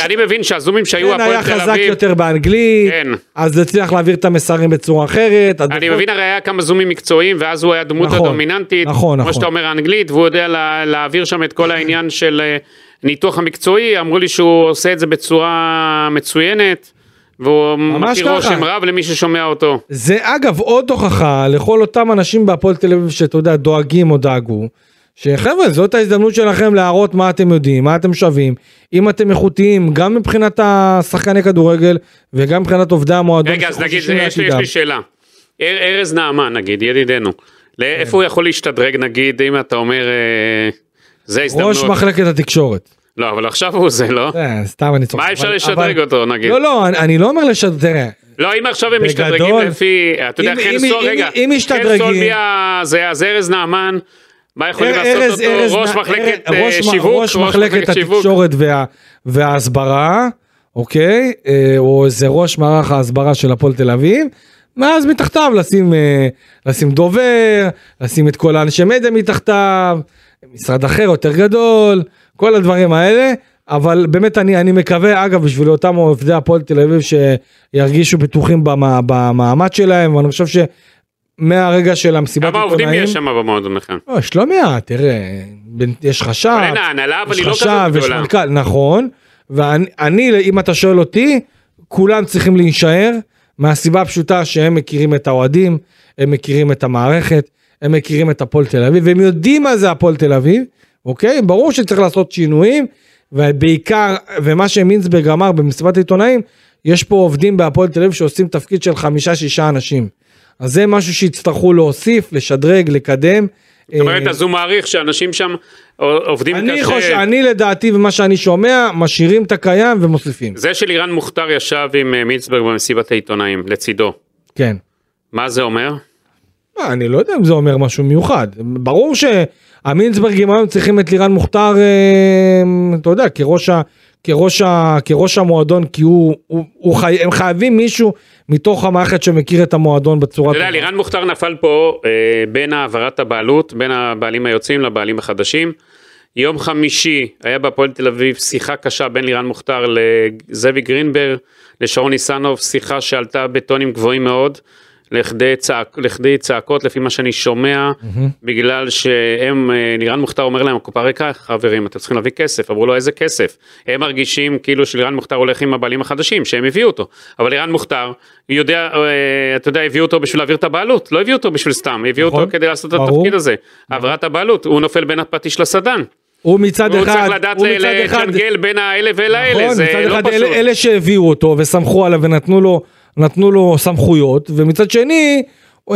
אני מבין שהזומים שהיו היה הפועל תל חזק אביב, יותר באנגלית, כן. אז הצליח להעביר את המסרים בצורה אחרת. אני מבין הרי היה כמה זומים מקצועיים ואז הוא היה דמות נכון, הדומיננטית, נכון, כמו נכון. שאתה אומר האנגלית, והוא יודע לה- להעביר שם את כל העניין של אה, ניתוח המקצועי, אמרו לי שהוא עושה את זה בצורה מצוינת, והוא מכיר. רושם רב למי ששומע אותו. זה אגב עוד הוכחה לכל אותם אנשים בהפועל תל אביב שאתה יודע דואגים או דאגו. שחבר'ה זאת ההזדמנות שלכם להראות מה אתם יודעים מה אתם שווים אם אתם איכותיים גם מבחינת השחקני כדורגל וגם מבחינת עובדי המועדון. רגע, אז נגיד, יש לי- יש. לי שאלה. אר- ארז נעמן נגיד, ידידנו, לאיפה הוא יכול להשתדרג נגיד, אם אתה אומר, אה, זה הזדמנות. ראש מחלקת התקשורת. לא, אבל עכשיו הוא זה, לא? אה, סתם אני צוחק. מה אפשר לשדרג אותו נגיד? לא לא אני- לא אומר לשדרג. לא, אם עכשיו הם משתדרגים לפי, אתה יודע, אם- רגע, אם משתדרגים-. זה אז ארז נעמן, מה יכולים לעשות אותו? ראש מחלקת שיווק? ראש מחלקת התקשורת וה- וההסברה, אוקיי? אה, או איזה ראש מערך ההסברה של הפועל תל אביב. ואז מתחתיו לשים, אה, לשים דובר, לשים את כל האנשי מדיה מתחתיו, משרד אחר יותר גדול, כל הדברים האלה. אבל באמת אני, אני מקווה, אגב, בשביל אותם עובדי הפועל תל אביב שירגישו בטוחים במע, במעמד שלהם, ואני חושב שמהרגע של המסיבת כמה עובדים עיתונאים, יש שם במועדון לכם? לא, יש לא מעט, תראה, יש חשב, אבל אין, ההנהלה אבל היא לא כזאת חשב, יש גדולה. מנכ"ל, נכון, ואני, אני, אם אתה שואל אותי, כולם צריכים להישאר, מהסיבה הפשוטה שהם מכירים את האוהדים, הם מכירים את המערכת, הם מכירים את הפועל תל אביב, והם יודעים מה זה הפועל תל אביב, אוקיי? ברור שצריך לעשות שינויים, ובעיקר, ומה שמינצברג אמר במסיבת העיתונאים, יש פה עובדים בהפועל תל אביב שעושים תפקיד של חמישה-שישה אנשים. אז זה משהו שיצטרכו להוסיף, לשדרג, לקדם. זאת אומרת, אז הוא מעריך שאנשים שם עובדים אני קשה. חושב, אני לדעתי ומה שאני שומע, משאירים את הקיים ומוסיפים. זה שלירן מוכתר ישב עם אה, מילצברג במסיבת העיתונאים, לצידו. כן. מה זה אומר? מה, אני לא יודע אם זה אומר משהו מיוחד. ברור שהמינסברגים היום צריכים את לירן מוכתר, אה, אתה יודע, כראש, ה, כראש, ה, כראש המועדון, כי הוא, הוא, הוא חי, הם חייבים מישהו מתוך המערכת שמכיר את המועדון בצורה אתה יודע, לירן מוכתר נפל פה אה, בין העברת הבעלות, בין הבעלים היוצאים לבעלים החדשים. יום חמישי היה בהפועל תל אביב שיחה קשה בין לירן מוכתר לזאבי גרינברג, לשרון ניסנוב, שיחה שעלתה בטונים גבוהים מאוד, לכדי, צעק, לכדי צעקות לפי מה שאני שומע, בגלל שהם, אה, לירן מוכתר אומר להם, הקופה ריקה, חברים, אתם צריכים להביא כסף, אמרו לו איזה כסף, הם מרגישים כאילו שלירן מוכתר הולך עם הבעלים החדשים, שהם הביאו אותו, אבל לירן מוכתר, יודע, אה, אתה יודע, הביאו אותו בשביל להעביר את הבעלות, לא הביאו אותו בשביל סתם, הביאו נכון, אותו כדי לעשות את ברור. התפקיד הזה, העברת הבעלות, הוא נופל בין הפטיש לסדן. הוא מצד הוא אחד, צריך לדעת הוא מצד אחד, לג'נגל בין האלה ולאלה, נכון, זה מצד לא אחד פשוט. אלה, אלה שהביאו אותו וסמכו עליו ונתנו לו, נתנו לו סמכויות, ומצד שני,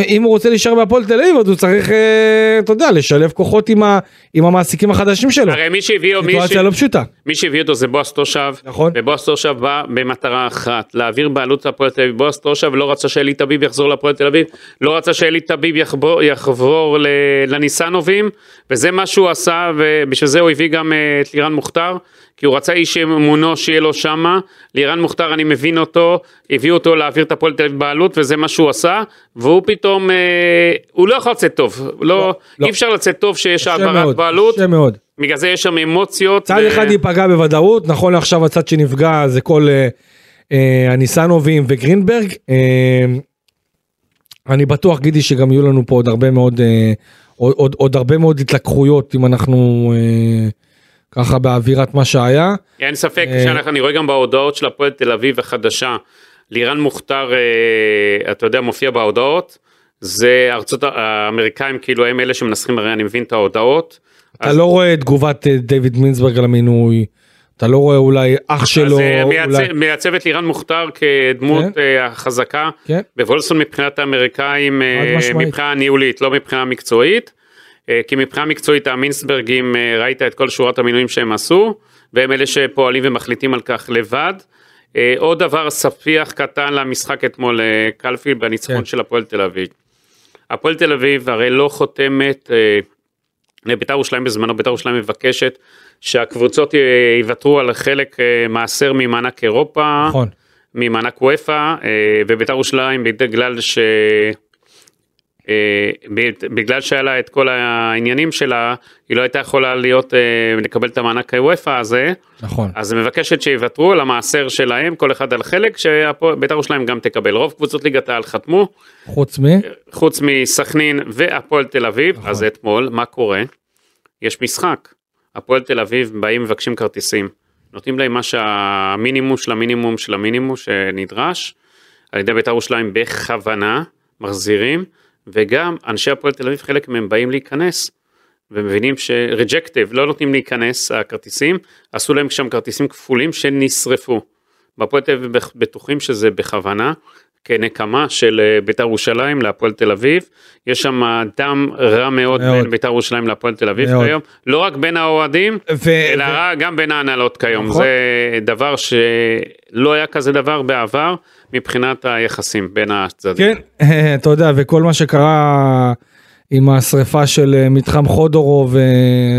אם הוא רוצה להישאר בהפועל תל אביב, אז הוא צריך, אה, אתה יודע, לשלב כוחות עם, ה, עם המעסיקים החדשים שלו. הרי מי שהביא, מי, ש... סיטואציה לא פשוטה. מי שהביא אותו זה בועז תושב, נכון. ובועז תושב בא במטרה אחת, להעביר בעלות להפועל תל אביב. בועז תושב לא רצה שאלי טביב יחזור להפועל תל אביב, לא רצה שאלי טביב יחבור, יחבור לניסנובים, וזה מה שהוא עשה, ובשביל זה הוא הביא גם אה, את לירן מוכתר, כי הוא רצה איש אמונו שיהיה לו שמה, לירן מוכתר אני מבין אותו, הביאו אותו להעביר את הפועל תל אביב בעלות, וזה מה שהוא עשה, והוא פתאום, אה, הוא לא יכול לצאת טוב, לא, לא, לא. אי אפשר לצאת טוב שיש העברת בעלות, קשה מאוד. בגלל זה יש שם אמוציות. צד ו- אחד ייפגע בוודאות, נכון לעכשיו הצד שנפגע זה כל אה, אה, הניסנובים וגרינברג. אה, אני בטוח גידי שגם יהיו לנו פה עוד הרבה מאוד, אה, עוד, עוד, עוד הרבה מאוד התלקחויות אם אנחנו אה, ככה באווירת מה שהיה. אין ספק אה, שאני רואה גם בהודעות של הפועל תל אביב החדשה, לירן מוכתר, אה, אתה יודע, מופיע בהודעות, זה ארצות האמריקאים כאילו הם אלה שמנסחים, הרי אני מבין את ההודעות. אתה אז- לא רואה את תגובת אה, דיוויד מינסברג על המינוי, אתה לא רואה אולי אח שלו, אז אה, אולי... מייצב, מייצב את לירן מוכתר כדמות כן. אה, חזקה כן. בוולסון מבחינת האמריקאים. מבחינה ניהולית, לא מבחינה מקצועית. אה, כי מבחינה מקצועית המינסברגים, אה, ראית את כל שורת המינויים שהם עשו, והם אלה שפועלים ומחליטים על כך לבד. אה, עוד דבר ספיח קטן למשחק אתמול, קלפי בניצחון כן. של הפועל תל אביב. הפועל תל אביב הרי לא חותמת לבית"ר ירושלים בזמנו, בית"ר ירושלים מבקשת שהקבוצות יוותרו על חלק מעשר ממענק אירופה. נכון. ממענק וופא ובית"ר ירושלים בגלל ש... אה, בגלל שהיה לה את כל העניינים שלה, היא לא הייתה יכולה להיות, אה, לקבל את המענק וופא הזה, נכון. אז היא מבקשת שיוותרו על המעשר שלהם, כל אחד על חלק, שבית"ר ירושלים גם תקבל. רוב קבוצות ליגת העל חתמו, חוץ מ... חוץ מסכנין והפועל תל אביב, נכון. אז אתמול, מה קורה? יש משחק. הפועל תל אביב באים מבקשים כרטיסים. נותנים להם מה שהמינימום של המינימום של המינימום שנדרש, על ידי בית"ר ירושלים בכוונה, מחזירים, וגם אנשי הפועל תל אביב, חלק מהם באים להיכנס, ומבינים שרג'קטיב, לא נותנים להיכנס הכרטיסים, עשו להם שם כרטיסים כפולים שנשרפו. בהפועל תל אביב בטוחים שזה בכוונה, כנקמה של אה, בית"ר ירושלים להפועל תל אביב. יש שם דם רע מאוד, מאוד. בין בית"ר ירושלים להפועל תל אביב מאוד. כיום. לא רק בין האוהדים, ו- אלא ו- גם בין ההנהלות כיום. נכון. זה דבר שלא היה כזה דבר בעבר מבחינת היחסים בין הצדדים. כן, אתה יודע, וכל מה שקרה עם השריפה של אה, מתחם חודורוב, אה,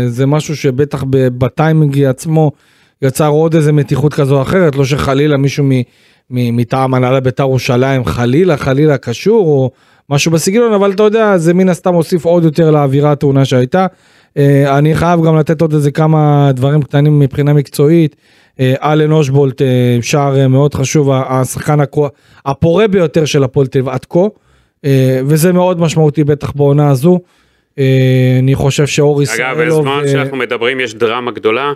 זה משהו שבטח בטיימינג עצמו יצר עוד איזה מתיחות כזו או אחרת, לא שחלילה מישהו מ- מטעם הנהלה בית"ר ירושלים חלילה חלילה קשור או משהו בסגנון, אבל אתה יודע, זה מן הסתם הוסיף עוד יותר לאווירה הטעונה שהייתה. אה, אני חייב גם לתת עוד איזה כמה דברים קטנים מבחינה מקצועית. אה, אלן אושבולט, אה, שער אה, מאוד חשוב, השחקן הפורה ביותר של הפועל תל אביב עד כה, וזה מאוד משמעותי בטח בעונה הזו. אני חושב שאור אגב, ישראלוב, בזמן אה, שאנחנו מדברים יש דרמה גדולה.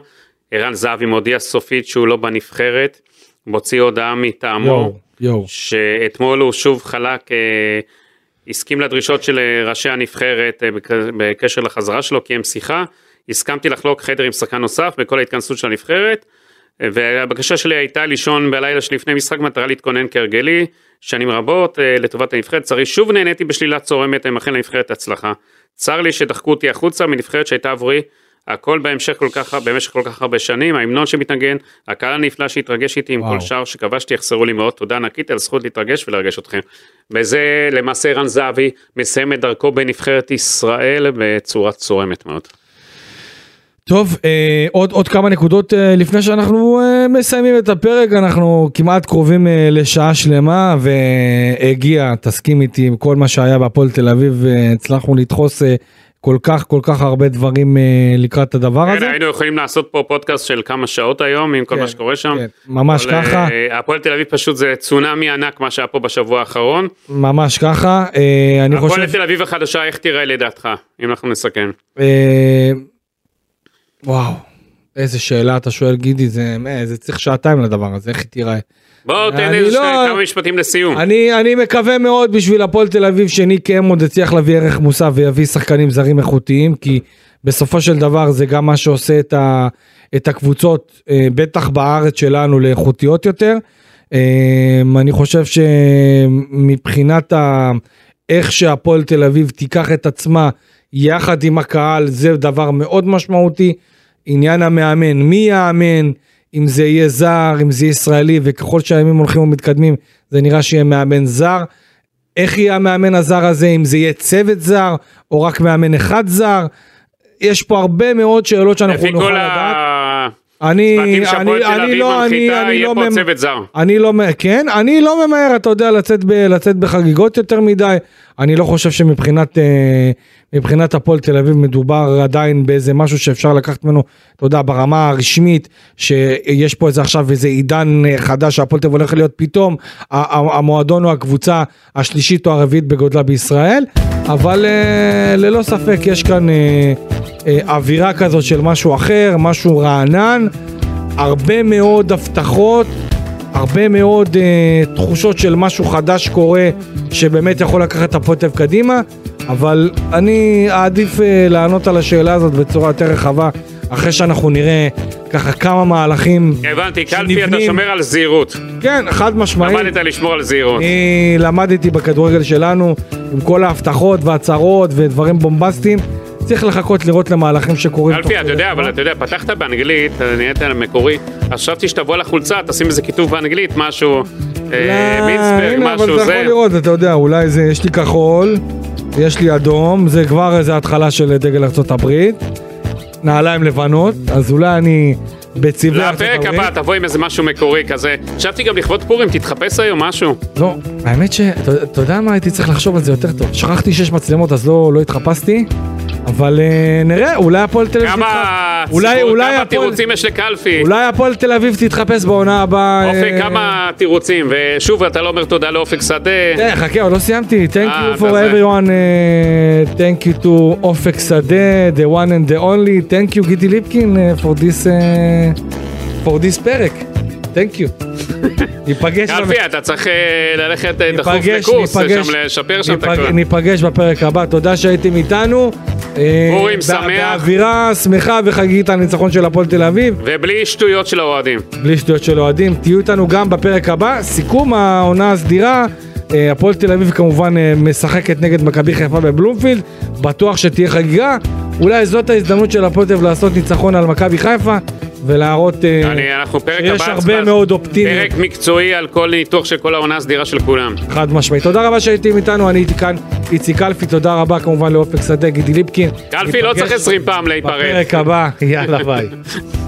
ערן זהבי מודיע סופית שהוא לא בנבחרת, מוציא הודעה מטעמו. שאתמול הוא שוב חלק, אה, הסכים לדרישות של ראשי הנבחרת אה, בק- בקשר לחזרה שלו, קיים שיחה, הסכמתי לחלוק חדר עם שחקן נוסף בכל ההתכנסות של הנבחרת, והבקשה שלי הייתה לישון בלילה שלפני משחק מטרה להתכונן כהרגלי, שנים רבות אה, לטובת הנבחרת, צרי שוב נהניתי בשלילה צורמת, הם אכן לנבחרת הצלחה. צר לי שדחקו אותי החוצה מנבחרת שהייתה עבורי הכל בהמשך כל כך, במשך כל כך הרבה שנים, ההמנון שמתנגן, הקהל הנפלא שהתרגש איתי עם וואו. כל שער שכבשתי, יחסרו לי מאוד תודה ענקית על הזכות להתרגש ולרגש אתכם. בזה למעשה ערן זהבי מסיים את דרכו בנבחרת ישראל בצורה צורמת מאוד. טוב, אה, עוד, עוד כמה נקודות אה, לפני שאנחנו אה, מסיימים את הפרק, אנחנו כמעט קרובים אה, לשעה שלמה והגיע, תסכים איתי עם כל מה שהיה בהפועל תל אביב, אה, הצלחנו לדחוס אה, כל כך כל כך הרבה דברים אה, לקראת הדבר כן, הזה. היינו יכולים לעשות פה פודקאסט של כמה שעות היום עם כל כן, מה שקורה שם. כן, ממש אבל, ככה. אה, הפועל תל אביב פשוט זה צונאמי ענק מה שהיה פה בשבוע האחרון. ממש ככה, אה, אני הפועל חושב, תל אביב החדשה איך תראה לדעתך אם אנחנו נסכם. אה, וואו, איזה שאלה אתה שואל גידי, זה, אה, זה צריך שעתיים לדבר הזה, איך היא תיראה. בוא תן איזה לא- כמה משפטים לסיום. אני, אני מקווה מאוד בשביל הפועל תל אביב שניקי אמוד יצליח להביא ערך מוסף ויביא שחקנים זרים איכותיים כי בסופו של דבר זה גם מה שעושה את, ה, את הקבוצות אה, בטח בארץ שלנו לאיכותיות יותר. אה, אני חושב שמבחינת ה, איך שהפועל תל אביב תיקח את עצמה יחד עם הקהל זה דבר מאוד משמעותי. עניין המאמן, מי יאמן, אם זה יהיה זר, אם זה יהיה ישראלי, וככל שהימים הולכים ומתקדמים, זה נראה שיהיה מאמן זר. איך יהיה המאמן הזר הזה, אם זה יהיה צוות זר, או רק מאמן אחד זר. יש פה הרבה מאוד שאלות שאנחנו לפי נוכל כל לדעת. הצוותים אני, שהפועל אני, תל אני אביב לא, אני, מנחיתה אני יהיה לא, פה ממ- צוות זר. אני לא, כן, אני לא ממהר, אתה יודע, לצאת, ב, לצאת בחגיגות יותר מדי. אני לא חושב שמבחינת אה, מבחינת הפועל תל אביב מדובר עדיין באיזה משהו שאפשר לקחת ממנו, אתה יודע, ברמה הרשמית, שיש פה איזה עכשיו איזה עידן אה, חדש שהפועל תל אביב הולך להיות פתאום המועדון או הקבוצה השלישית או הרביעית בגודלה בישראל, אבל אה, ללא ספק יש כאן אה, אווירה כזאת של משהו אחר, משהו רענן. הרבה מאוד הבטחות, הרבה מאוד אה, תחושות של משהו חדש קורה שבאמת יכול לקחת את אביב קדימה, אבל אני אעדיף אה, לענות על השאלה הזאת בצורה יותר רחבה, אחרי שאנחנו נראה ככה כמה מהלכים הבנתי, קלפי אתה שנבנים. שומר על זהירות. כן, חד משמעית. למדת לשמור על זהירות. אני למדתי בכדורגל שלנו, עם כל ההבטחות והצהרות ודברים בומבסטיים, צריך לחכות לראות למהלכים שקורים. קלפי, אתה יודע. אבל אתה יודע, פתחת באנגלית, נהיית מקורי, אז חשבתי שתבוא לחולצה, תשים איזה כיתוב באנגלית, משהו, אה, לא, מינסברג, הנה, אבל משהו אתה זה. יכול לראות, אתה יודע, אולי זה, יש לי כחול, יש לי אדום, זה כבר איזה התחלה של דגל הברית, נעליים לבנות, אז אולי אני בצבעי ארצות לפרק. הבא תבוא עם איזה משהו מקורי כזה. חשבתי גם לכבוד פורים, תתחפש היום משהו. לא, האמת שאתה אתה יודע מה, הייתי צריך לחשוב על זה יותר טוב. שכחתי שיש מצלמות אז לא, לא התחפשתי, אבל אה, נראה, אולי הפועל תל אביב תתחפש. כמה תירוצים יש לקלפי. אולי הפועל תל אביב תתחפש בעונה הבאה. אופק, אה, כמה תירוצים, ושוב, אתה לא אומר תודה לאופק שדה. אה, חכה, עוד לא סיימתי. Thank you for everyone. thank you to אופק שדה, the one and the only. Thank you גידי ליפקין for this uh, for this פרק. Thank you. ניפגש. קלפי, אתה צריך אה, ללכת אה, דחוף לקורס, ניפגש, שם לשפר שם את ניפג- הכל. ניפגש בפרק הבא, תודה שהייתם איתנו. אה, פורים בא- שמח. באווירה שמחה וחגיגית על הניצחון של הפועל תל אביב. ובלי שטויות של האוהדים. בלי שטויות של אוהדים, תהיו איתנו גם בפרק הבא. סיכום העונה הסדירה אה, הפועל תל אביב כמובן אה, משחקת נגד מכבי חיפה בבלומפילד, בטוח שתהיה חגיגה. אולי זאת ההזדמנות של הפועל תל אביב לעשות ניצחון על מכבי חיפה ולהראות אה, אני, אנחנו פרק שיש הבא, הרבה מאוד אופטימיות. פרק מקצועי על כל ניתוח של כל העונה הסדירה של כולם. חד משמעית. תודה רבה שהייתם איתנו, אני הייתי כאן איציק קלפי, תודה רבה כמובן לאופק שדה, גידי ליפקין. קלפי לא צריך 20 פעם להיפרד. בפרק הבא, יאללה ביי.